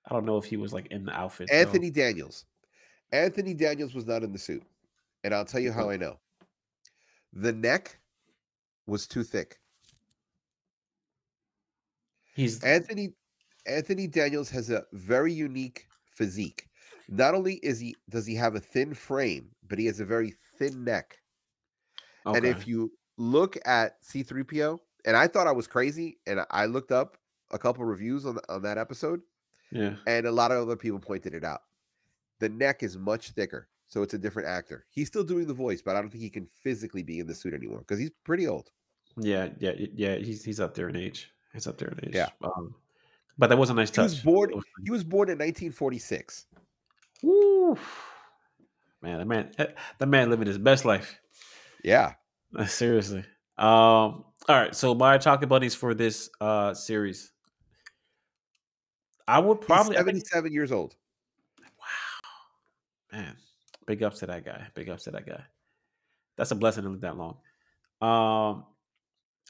Speaker 1: I don't know if he was like in the outfit. though.
Speaker 2: Anthony Daniels. Anthony Daniels was not in the suit. And I'll tell you how I know. The neck was too thick.
Speaker 1: He's
Speaker 2: Anthony Anthony Daniels has a very unique physique. Not only is he does he have a thin frame, but he has a very thin neck.
Speaker 1: okay.
Speaker 2: And if you look at C3PO, and I thought I was crazy, and I looked up a couple reviews on on that episode,
Speaker 1: yeah,
Speaker 2: and a lot of other people pointed it out. The neck is much thicker, so it's a different actor. He's still doing the voice, but I don't think he can physically be in the suit anymore because he's pretty old.
Speaker 1: yeah, yeah, yeah. He's he's up there in age. He's up there in age.
Speaker 2: Yeah.
Speaker 1: Um, but that was a nice
Speaker 2: He
Speaker 1: touch.
Speaker 2: was born. He was born in 1946.
Speaker 1: Woo. Man, the man, the man living his best life.
Speaker 2: Yeah,
Speaker 1: Seriously. Um. All right. So my chocolate buddies for this uh series. I would
Speaker 2: he's
Speaker 1: probably. Think-
Speaker 2: 77 years old. Wow.
Speaker 1: Man, big ups to that guy. Big ups to that guy. That's a blessing to live that long. Um,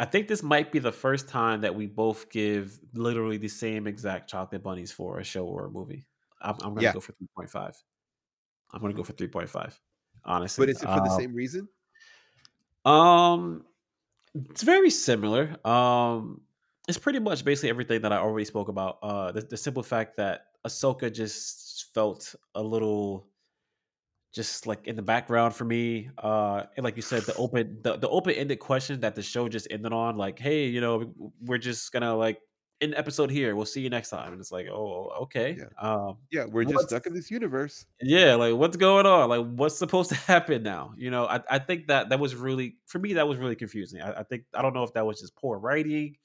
Speaker 1: I think this might be the first time that we both give literally the same exact chocolate bunnies for a show or a movie. I'm, I'm gonna
Speaker 2: Yeah.
Speaker 1: go for three point five. I'm gonna go for three point five. Honestly,
Speaker 2: But is it for the
Speaker 1: Um,
Speaker 2: same reason?
Speaker 1: Um, it's very similar. Um, it's pretty much basically everything that I already spoke about. Uh, the, the simple fact that Ahsoka just felt a little, just like in the background for me. Uh, and like you said, the open, the, the open ended question that the show just ended on, like, hey, you know, we're just gonna like in episode here. We'll see you next time. And it's like, oh, okay.
Speaker 2: Yeah.
Speaker 1: Um,
Speaker 2: Yeah, we're just stuck in this universe.
Speaker 1: yeah, like what's going on? Like what's supposed to happen now? You know, I, I think that that was really for me that was really confusing. I, I think I don't know if that was just poor writing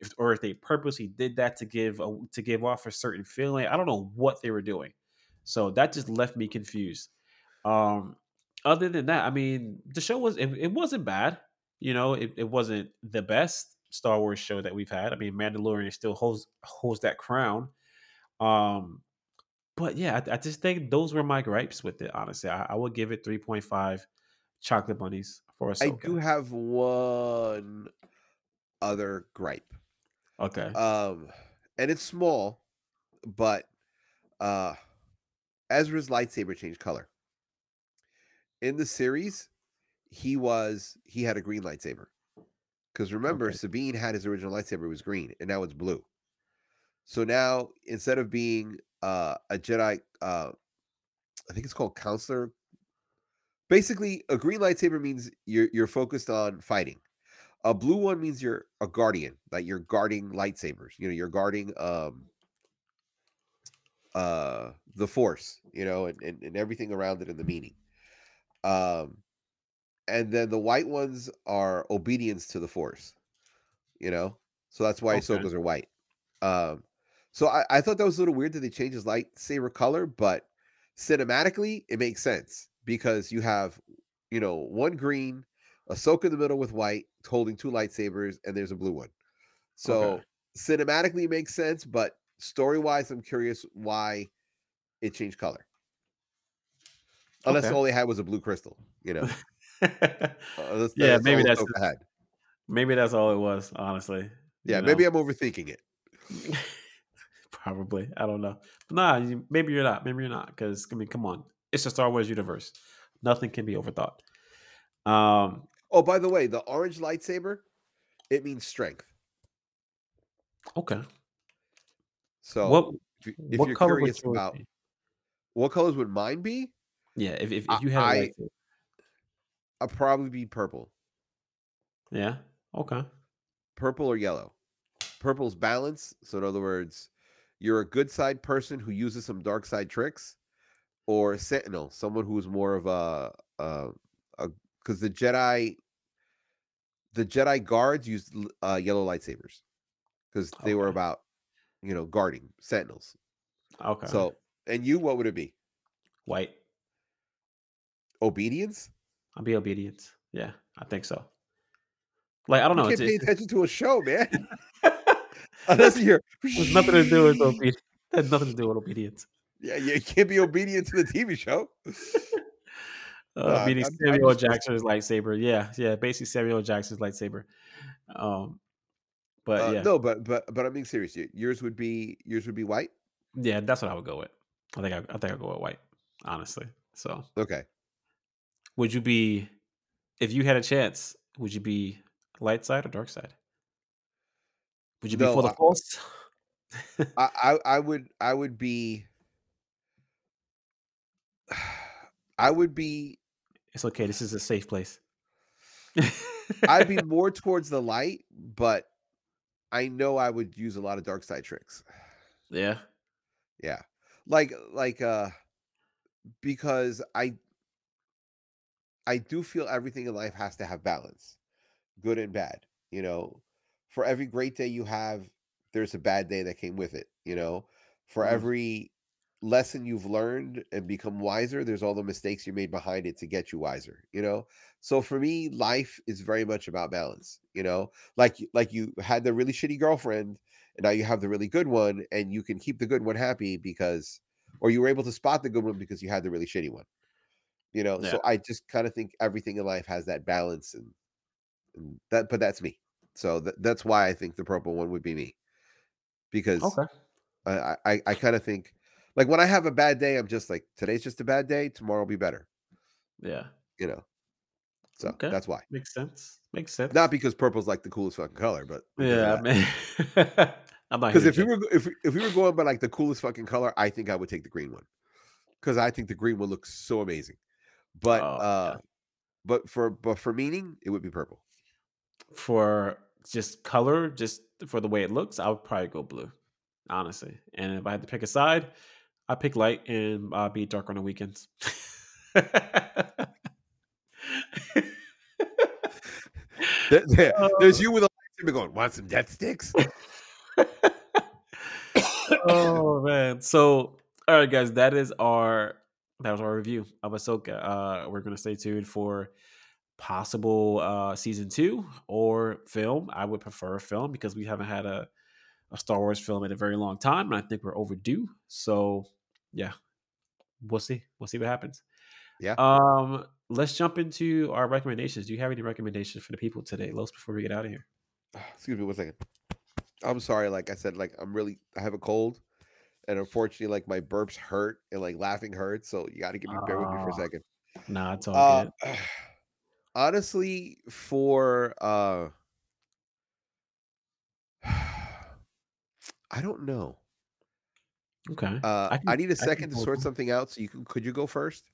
Speaker 1: if, or if they purposely did that to give a, to give off a certain feeling. I don't know what they were doing, so that just left me confused. Um, other than that, I mean, the show was it, it wasn't bad. You know, it, it wasn't the best Star Wars show that we've had. I mean, Mandalorian still holds holds that crown. Um, but yeah, I, I just think those were my gripes with it. Honestly, I, I would give it three point five chocolate bunnies for us.
Speaker 2: I do have one other gripe.
Speaker 1: Okay,
Speaker 2: Um, and it's small, but uh Ezra's lightsaber changed color. In the series, he was he had a green lightsaber. Because remember,
Speaker 1: okay,
Speaker 2: Sabine had his original lightsaber it was green, and now it's blue. So now instead of being uh, a Jedi, uh, I think it's called counselor. Basically, a green lightsaber means you're you're focused on fighting. A blue one means you're a guardian, like you're guarding lightsabers. You know, you're guarding um uh the force, you know, and, and, and everything around it in the meaning. Um and then the white ones are obedience to the force, you know. So that's why
Speaker 1: okay,
Speaker 2: Ahsoka's are white. Um so I, I thought that was a little weird that they changed his lightsaber color, but cinematically it makes sense because you have, you know, one green, Ahsoka in the middle with white, holding two lightsabers, and there's a blue one.
Speaker 1: okay,
Speaker 2: So cinematically it makes sense, but story wise, I'm curious why it changed color. Unless
Speaker 1: okay.
Speaker 2: all they had was a blue crystal, you know. Uh, that's,
Speaker 1: yeah,
Speaker 2: that's
Speaker 1: maybe that's
Speaker 2: had.
Speaker 1: maybe that's all it was. Honestly,
Speaker 2: Yeah,
Speaker 1: you know,
Speaker 2: maybe I'm overthinking it.
Speaker 1: probably I don't know. But nah, you, maybe you're not. Maybe you're not. Because I mean, come on, it's a Star Wars universe. Nothing can be overthought. Um,
Speaker 2: Oh, by the way, the orange lightsaber, it means strength.
Speaker 1: okay.
Speaker 2: So
Speaker 1: What
Speaker 2: if, if
Speaker 1: what
Speaker 2: you're
Speaker 1: color
Speaker 2: curious about
Speaker 1: be?
Speaker 2: what colors would mine be,
Speaker 1: Yeah, if if, if you had a
Speaker 2: I
Speaker 1: lightsaber.
Speaker 2: I'd probably be purple,
Speaker 1: Yeah. Okay.
Speaker 2: purple or yellow. Purple's balance. So in other words, you're a good side person who uses some dark side tricks, or sentinel, someone who's more of a uh a because the Jedi the Jedi guards used uh, yellow lightsabers because they were about you know guarding sentinels.
Speaker 1: Okay.
Speaker 2: So and you, what would it be?
Speaker 1: White.
Speaker 2: Obedience?
Speaker 1: I'll be obedient. Yeah, I think so. Like I don't
Speaker 2: You
Speaker 1: know. It's,
Speaker 2: can't pay attention to a show, man. Unless you're
Speaker 1: has nothing to do with obedience. Has nothing to do with obedience.
Speaker 2: yeah, you can't be obedient to the TV show.
Speaker 1: Uh, meaning
Speaker 2: I'm, I'm
Speaker 1: Samuel Jackson's lightsaber. Yeah, yeah. Basically Samuel Jackson's lightsaber. Um, but
Speaker 2: Uh,
Speaker 1: yeah,
Speaker 2: no, but but but I'm being serious. Yours would be yours would be white.
Speaker 1: yeah. That's what I would go with. I think I, I think I'll go with white. Honestly. So,
Speaker 2: Okay.
Speaker 1: Would you be if you had a chance? Would you be light side or dark side? Would you be for the force?
Speaker 2: I I I would I would be I would be
Speaker 1: it's okay. This is a safe place.
Speaker 2: I'd be more towards the light, but I know I would use a lot of dark side tricks.
Speaker 1: yeah.
Speaker 2: Yeah. Like like uh because I I do feel everything in life has to have balance, good and bad. You know, for every great day you have, there's a bad day that came with it. You know, for
Speaker 1: Mm,
Speaker 2: every lesson you've learned and become wiser, there's all the mistakes you made behind it to get you wiser. You know, so for me, life is very much about balance. You know, like like you had the really shitty girlfriend, and now you have the really good one, and you can keep the good one happy because, or you were able to spot the good one because you had the really shitty one you know
Speaker 1: yeah.
Speaker 2: so i just kind of think everything in life has that balance and, and that but that's me so th- that's why i think the purple one would be me because
Speaker 1: Okay.
Speaker 2: i i, I kind of think like when i have a bad day i'm just like today's just a bad day tomorrow will be better
Speaker 1: Yeah.
Speaker 2: you know So
Speaker 1: Okay.
Speaker 2: that's why.
Speaker 1: Makes sense. Makes sense.
Speaker 2: Not because purple's like the coolest fucking color, but
Speaker 1: yeah, man.
Speaker 2: Because if you were if if we were going by like the coolest fucking color, I think I would take the green one. Because I think the green one looks so amazing. But
Speaker 1: Oh, yeah.
Speaker 2: uh but for but for meaning, it would be purple.
Speaker 1: for just color, just for the way it looks, I would probably go blue, honestly. And if I had to pick a side, I pick light and uh, be dark on the weekends.
Speaker 2: There- there- there's
Speaker 1: Oh.
Speaker 2: you with a lightsaber going, want some death sticks?
Speaker 1: oh man! So, all right, guys, that is our that was our review of Ahsoka. Uh, we're gonna stay tuned for possible uh season two or film. I would prefer a film because we haven't had a a Star Wars film in a very long time, and I think we're overdue. So, yeah, we'll see. We'll see what happens.
Speaker 2: Yeah.
Speaker 1: Um, let's jump into our recommendations. Do you have any recommendations for the people today, Los? Before we get out of here.
Speaker 2: Excuse me one second. I'm sorry, like I said, like I'm really I have a cold. And unfortunately, like my burps hurt and like laughing hurts. So you gotta give me bear with me for a
Speaker 1: Ah,
Speaker 2: second.
Speaker 1: Nah, it's all
Speaker 2: Uh,
Speaker 1: good.
Speaker 2: honestly, for uh I don't know.
Speaker 1: Okay.
Speaker 2: Uh
Speaker 1: I
Speaker 2: I need a second to sort something out. So you can could you go first?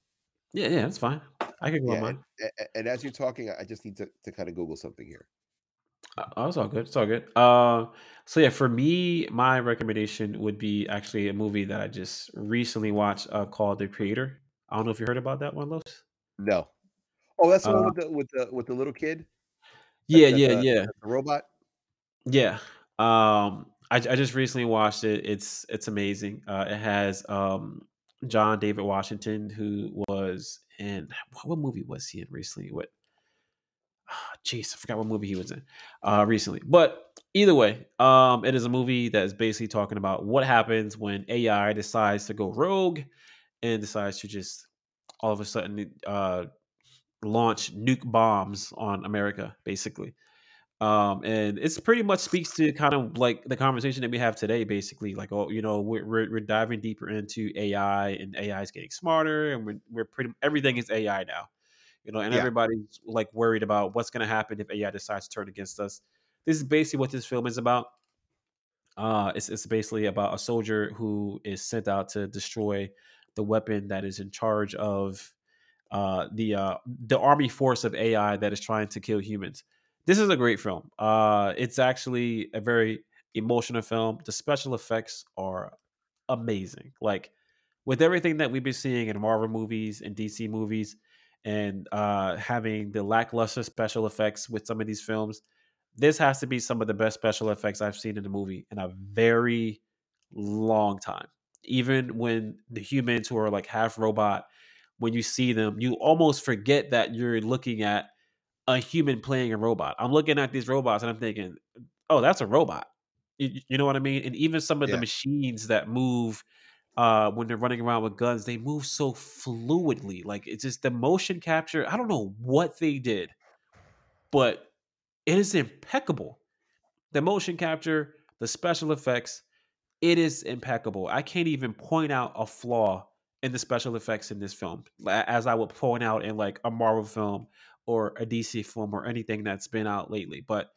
Speaker 1: Yeah, yeah, that's fine. I can go on mine.
Speaker 2: and, and as you're talking, I just need to, to kind of Google something here.
Speaker 1: Uh, Oh, it's all good. It's all good. Uh, so yeah, for me, my recommendation would be actually a movie that I just recently watched uh, called The Creator. I don't know if you heard about that one, Los.
Speaker 2: No. Oh, that's the one
Speaker 1: Uh,
Speaker 2: with the with the with the little kid.
Speaker 1: yeah,
Speaker 2: that's
Speaker 1: yeah,
Speaker 2: a-
Speaker 1: yeah,
Speaker 2: that's a robot.
Speaker 1: yeah. Um, I, I just recently watched it. It's it's amazing. Uh, it has um John David Washington, who was in what, what movie was he in recently? What Jeez, I forgot what movie he was in uh, recently. But either way, um, it is a movie that is basically talking about what happens when AI decides to go rogue and decides to just all of a sudden uh, launch nuke bombs on America, basically. Um, and it's pretty much speaks to kind of like the conversation that we have today, basically. Like, oh, you know, we're we're, we're diving deeper into AI, and AI is getting smarter, and we're we're pretty everything is AI now you know, and
Speaker 2: Yeah.
Speaker 1: everybody's like worried about what's going to happen if AI decides to turn against us. This is basically what this film is about. Uh, it's, it's basically about a soldier who is sent out to destroy the weapon that is in charge of uh, the uh, the army force of AI that is trying to kill humans. This is a great film. Uh, it's actually a very emotional film. The special effects are amazing. Like with everything that we've been seeing in Marvel movies and DC movies, and uh, having the lackluster special effects with some of these films, this has to be some of the best special effects I've seen in a movie in a very long time. Even when the humans who are like half robot, when you see them, you almost forget that you're looking at a human playing a robot. I'm looking at these robots and I'm thinking, oh, that's a robot. You, you know what I mean? And even some of the machines that move uh, when they're running around with guns, they move so fluidly. Like it's just the motion capture. I don't know what they did, but it is impeccable. The motion capture, the special effects, it is impeccable. I can't even point out a flaw in the special effects in this film, as I would point out in like a Marvel film or a DC film or anything that's been out lately. But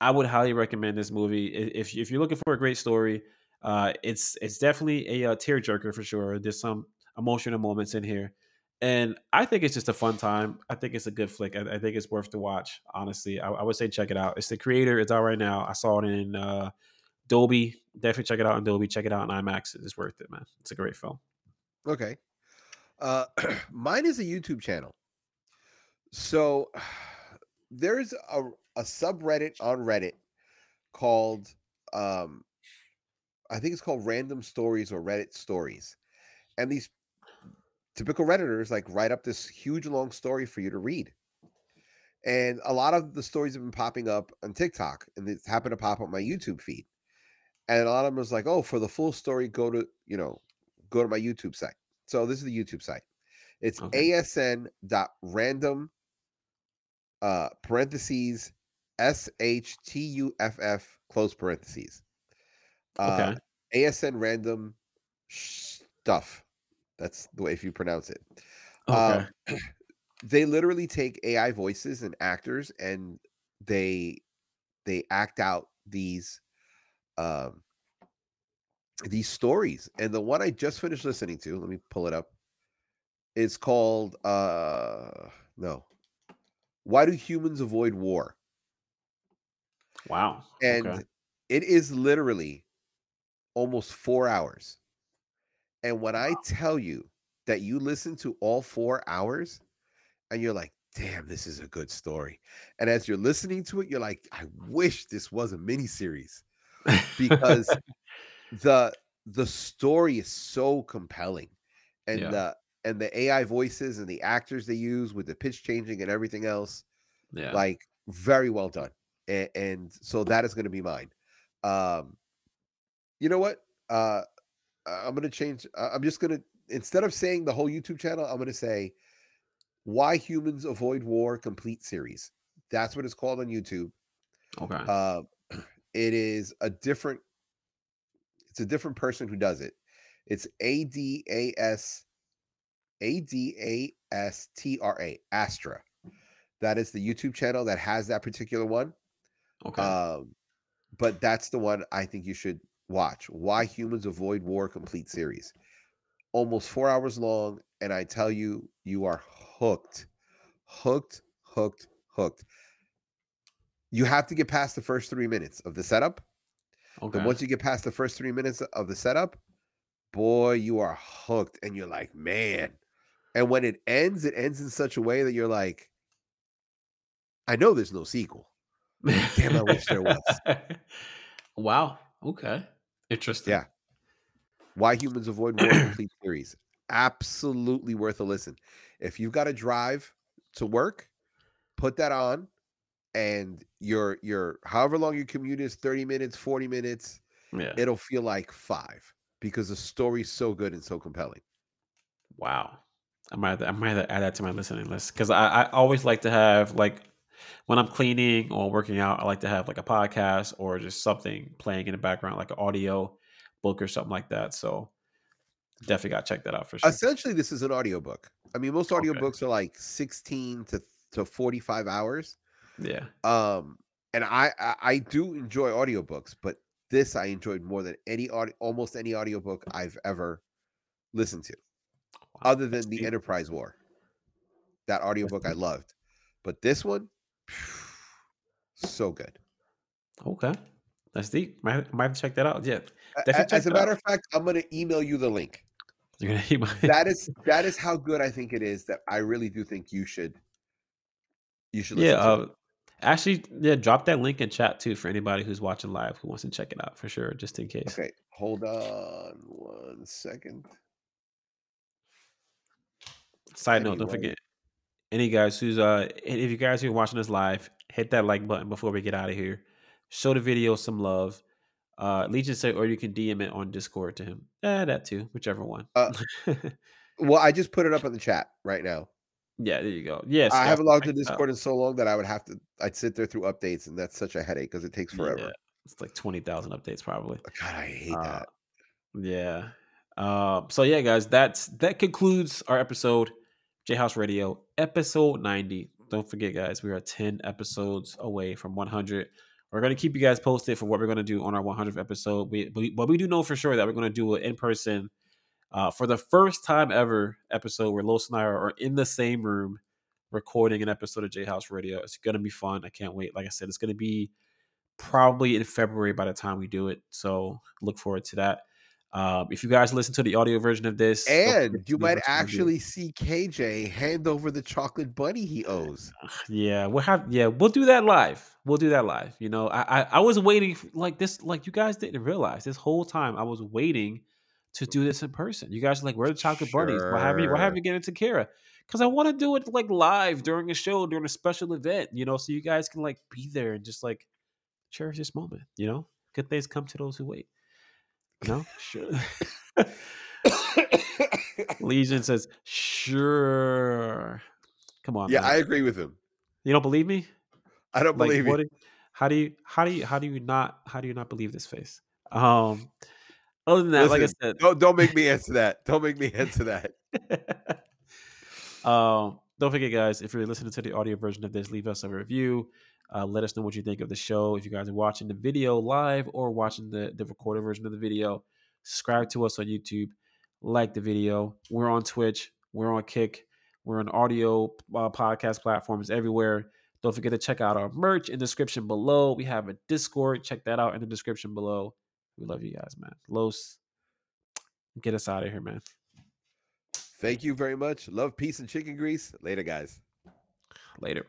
Speaker 1: I would highly recommend this movie if if you're looking for a great story. Uh, it's it's definitely a, uh tearjerker for sure. There's some emotional moments in here, and I think it's just a fun time. I think it's a good flick. I, I think it's worth to watch. Honestly, I, I would say check it out. It's the creator. It's out right now. I saw it in uh, Dolby. Definitely check it out in Dolby. Check it out in IMAX. It's worth it, man. It's a great film.
Speaker 2: Okay. Uh mine is a YouTube channel. So there's a, a subreddit on Reddit called um I think it's called random stories or Reddit stories. And these typical redditors like write up this huge long story for you to read. And a lot of the stories have been popping up on TikTok and it's happened to pop up my YouTube feed. And a lot of them was like, "Oh, for the full story go to, you know, go to my YouTube site." So this is the YouTube site. It's
Speaker 1: Okay.
Speaker 2: asn.random uh parentheses S H T U F F close parentheses. Uh
Speaker 1: Okay.
Speaker 2: ASN random stuff. That's the way if you pronounce it.
Speaker 1: Okay.
Speaker 2: Um, they literally take AI voices and actors and they they act out these um these stories. And the one I just finished listening to, let me pull it up. It's called uh no. Why do humans avoid war?
Speaker 1: Wow.
Speaker 2: And
Speaker 1: okay.
Speaker 2: it is literally almost 4 hours. And when I tell you that you listen to all 4 hours and you're like, "Damn, this is a good story." And as you're listening to it, you're like, "I wish this was a miniseries." Because the the story is so compelling. And
Speaker 1: yeah.
Speaker 2: the and the AI voices and the actors they use with the pitch changing and everything else,
Speaker 1: Yeah.
Speaker 2: like very well done. And, and so that is going to be mine. Um, you know what? Uh, I'm going to change. I'm just going to instead of saying the whole YouTube channel, I'm going to say why humans avoid war complete series. That's what it's called on YouTube.
Speaker 1: okay.
Speaker 2: Uh, it is a different. It's a different person who does it. It's A D A S A D A S T R A Astra. That is the YouTube channel that has that particular one.
Speaker 1: okay.
Speaker 2: Um, but that's the one I think you should watch. Why humans avoid war complete series. Almost four hours long, and I tell you, you are hooked, hooked, hooked, hooked. You have to get past the first three minutes of the setup.
Speaker 1: okay.
Speaker 2: And once you get past the first three minutes of the setup, boy, you are hooked, and you're like, man. And when it ends, it ends in such a way that you're like, I know there's no sequel. Damn, I wish there was.
Speaker 1: wow. Okay. Interesting.
Speaker 2: Yeah. Why Humans Avoid War complete series. Absolutely worth a listen. If you've got to drive to work, put that on and your your however long your commute is 30 minutes, 40 minutes,
Speaker 1: Yeah.
Speaker 2: it'll feel like 5 because the story's so good and so compelling.
Speaker 1: Wow. I might have to, I might have to add that to my listening list because I, I always like to have like when I'm cleaning or working out, I like to have like a podcast or just something playing in the background, like an audio book or something like that. So definitely got to check that out for sure.
Speaker 2: Essentially, this is an audiobook. I mean, most
Speaker 1: Okay.
Speaker 2: audiobooks are like 16 to to 45 hours.
Speaker 1: Yeah.
Speaker 2: Um and I, I I do enjoy audiobooks, but this I enjoyed more than any audio almost any audiobook I've ever listened to.
Speaker 1: Wow.
Speaker 2: other than the
Speaker 1: deep.
Speaker 2: Enterprise War. That audiobook I loved. But this one, so good.
Speaker 1: Okay. That's deep. Might, might have to check that out. Yeah. Definitely
Speaker 2: As a
Speaker 1: it out.
Speaker 2: matter of fact, I'm gonna email you the link.
Speaker 1: You're gonna my
Speaker 2: That is that is how good I think it is that I really do think you should you should
Speaker 1: Yeah.
Speaker 2: to.
Speaker 1: Uh, actually, yeah. Drop that link in chat too for anybody who's watching live who wants to check it out for sure, just in case.
Speaker 2: Okay, hold on one second.
Speaker 1: Side note, don't forget any guys who's uh if you guys who are watching this live, hit that like button before we get out of here. Show the video some love. Uh Legion said, or you can DM it on Discord to him. Eh, that too, whichever one.
Speaker 2: Uh, Well, I just put it up in the chat right now.
Speaker 1: yeah, there you go. Yes,
Speaker 2: I haven't logged to
Speaker 1: it.
Speaker 2: Discord in so long that I would have to I'd sit there through updates and that's such a headache because it takes forever.
Speaker 1: Yeah, it's like twenty thousand updates probably.
Speaker 2: God, I hate
Speaker 1: Uh,
Speaker 2: that.
Speaker 1: Yeah. Um, so yeah, guys, that's that concludes our episode, JHouze Radio, episode 90. Don't forget, guys, we are 10 episodes away from 100. We're gonna keep you guys posted for what we're gonna do on our 100th episode. We, but we, but we do know for sure that we're gonna do it in person uh, for the first time ever episode where Los and I are in the same room recording an episode of JHouze Radio. It's gonna be fun. I can't wait. Like I said, it's gonna be probably in February by the time we do it. So look forward to that. Um, if you guys listen to the audio version of this,
Speaker 2: And you might actually see KJ hand over the chocolate bunny he owes.
Speaker 1: yeah, we'll have yeah, we'll do that live. We'll do that live. You know, I I, I was waiting f- like this, like you guys didn't realize this whole time I was waiting to do this in person. You guys are like, where are the chocolate bunnies? Why haven't you why haven't you given it to Kara? Because I want to do it like live during a show, during a special event, you know, so you guys can like be there and just like cherish this moment, you know? Good things come to those who wait. No? Sure. Legion says, sure. Come on.
Speaker 2: yeah,
Speaker 1: man.
Speaker 2: I agree with him.
Speaker 1: you don't believe me?
Speaker 2: I don't
Speaker 1: Like,
Speaker 2: believe
Speaker 1: what do- how do you how do you how do you not how do you not believe this face? Um other than that, like I
Speaker 2: Listen, Don't don't make me answer that. Don't make me answer that.
Speaker 1: um don't forget, guys, if you're listening to the audio version of this, leave us a review. Uh, let us know what you think of the show. If you guys are watching the video live or watching the, the recorded version of the video, subscribe to us on YouTube, like the video. We're on Twitch, we're on Kick, we're on audio uh, podcast platforms everywhere. Don't forget to check out our merch in the description below. We have a Discord. Check that out in the description below. We love you guys, man. Los, get us out of here, man.
Speaker 2: Thank you very much. Love, peace, and chicken grease. Later, guys.
Speaker 1: Later.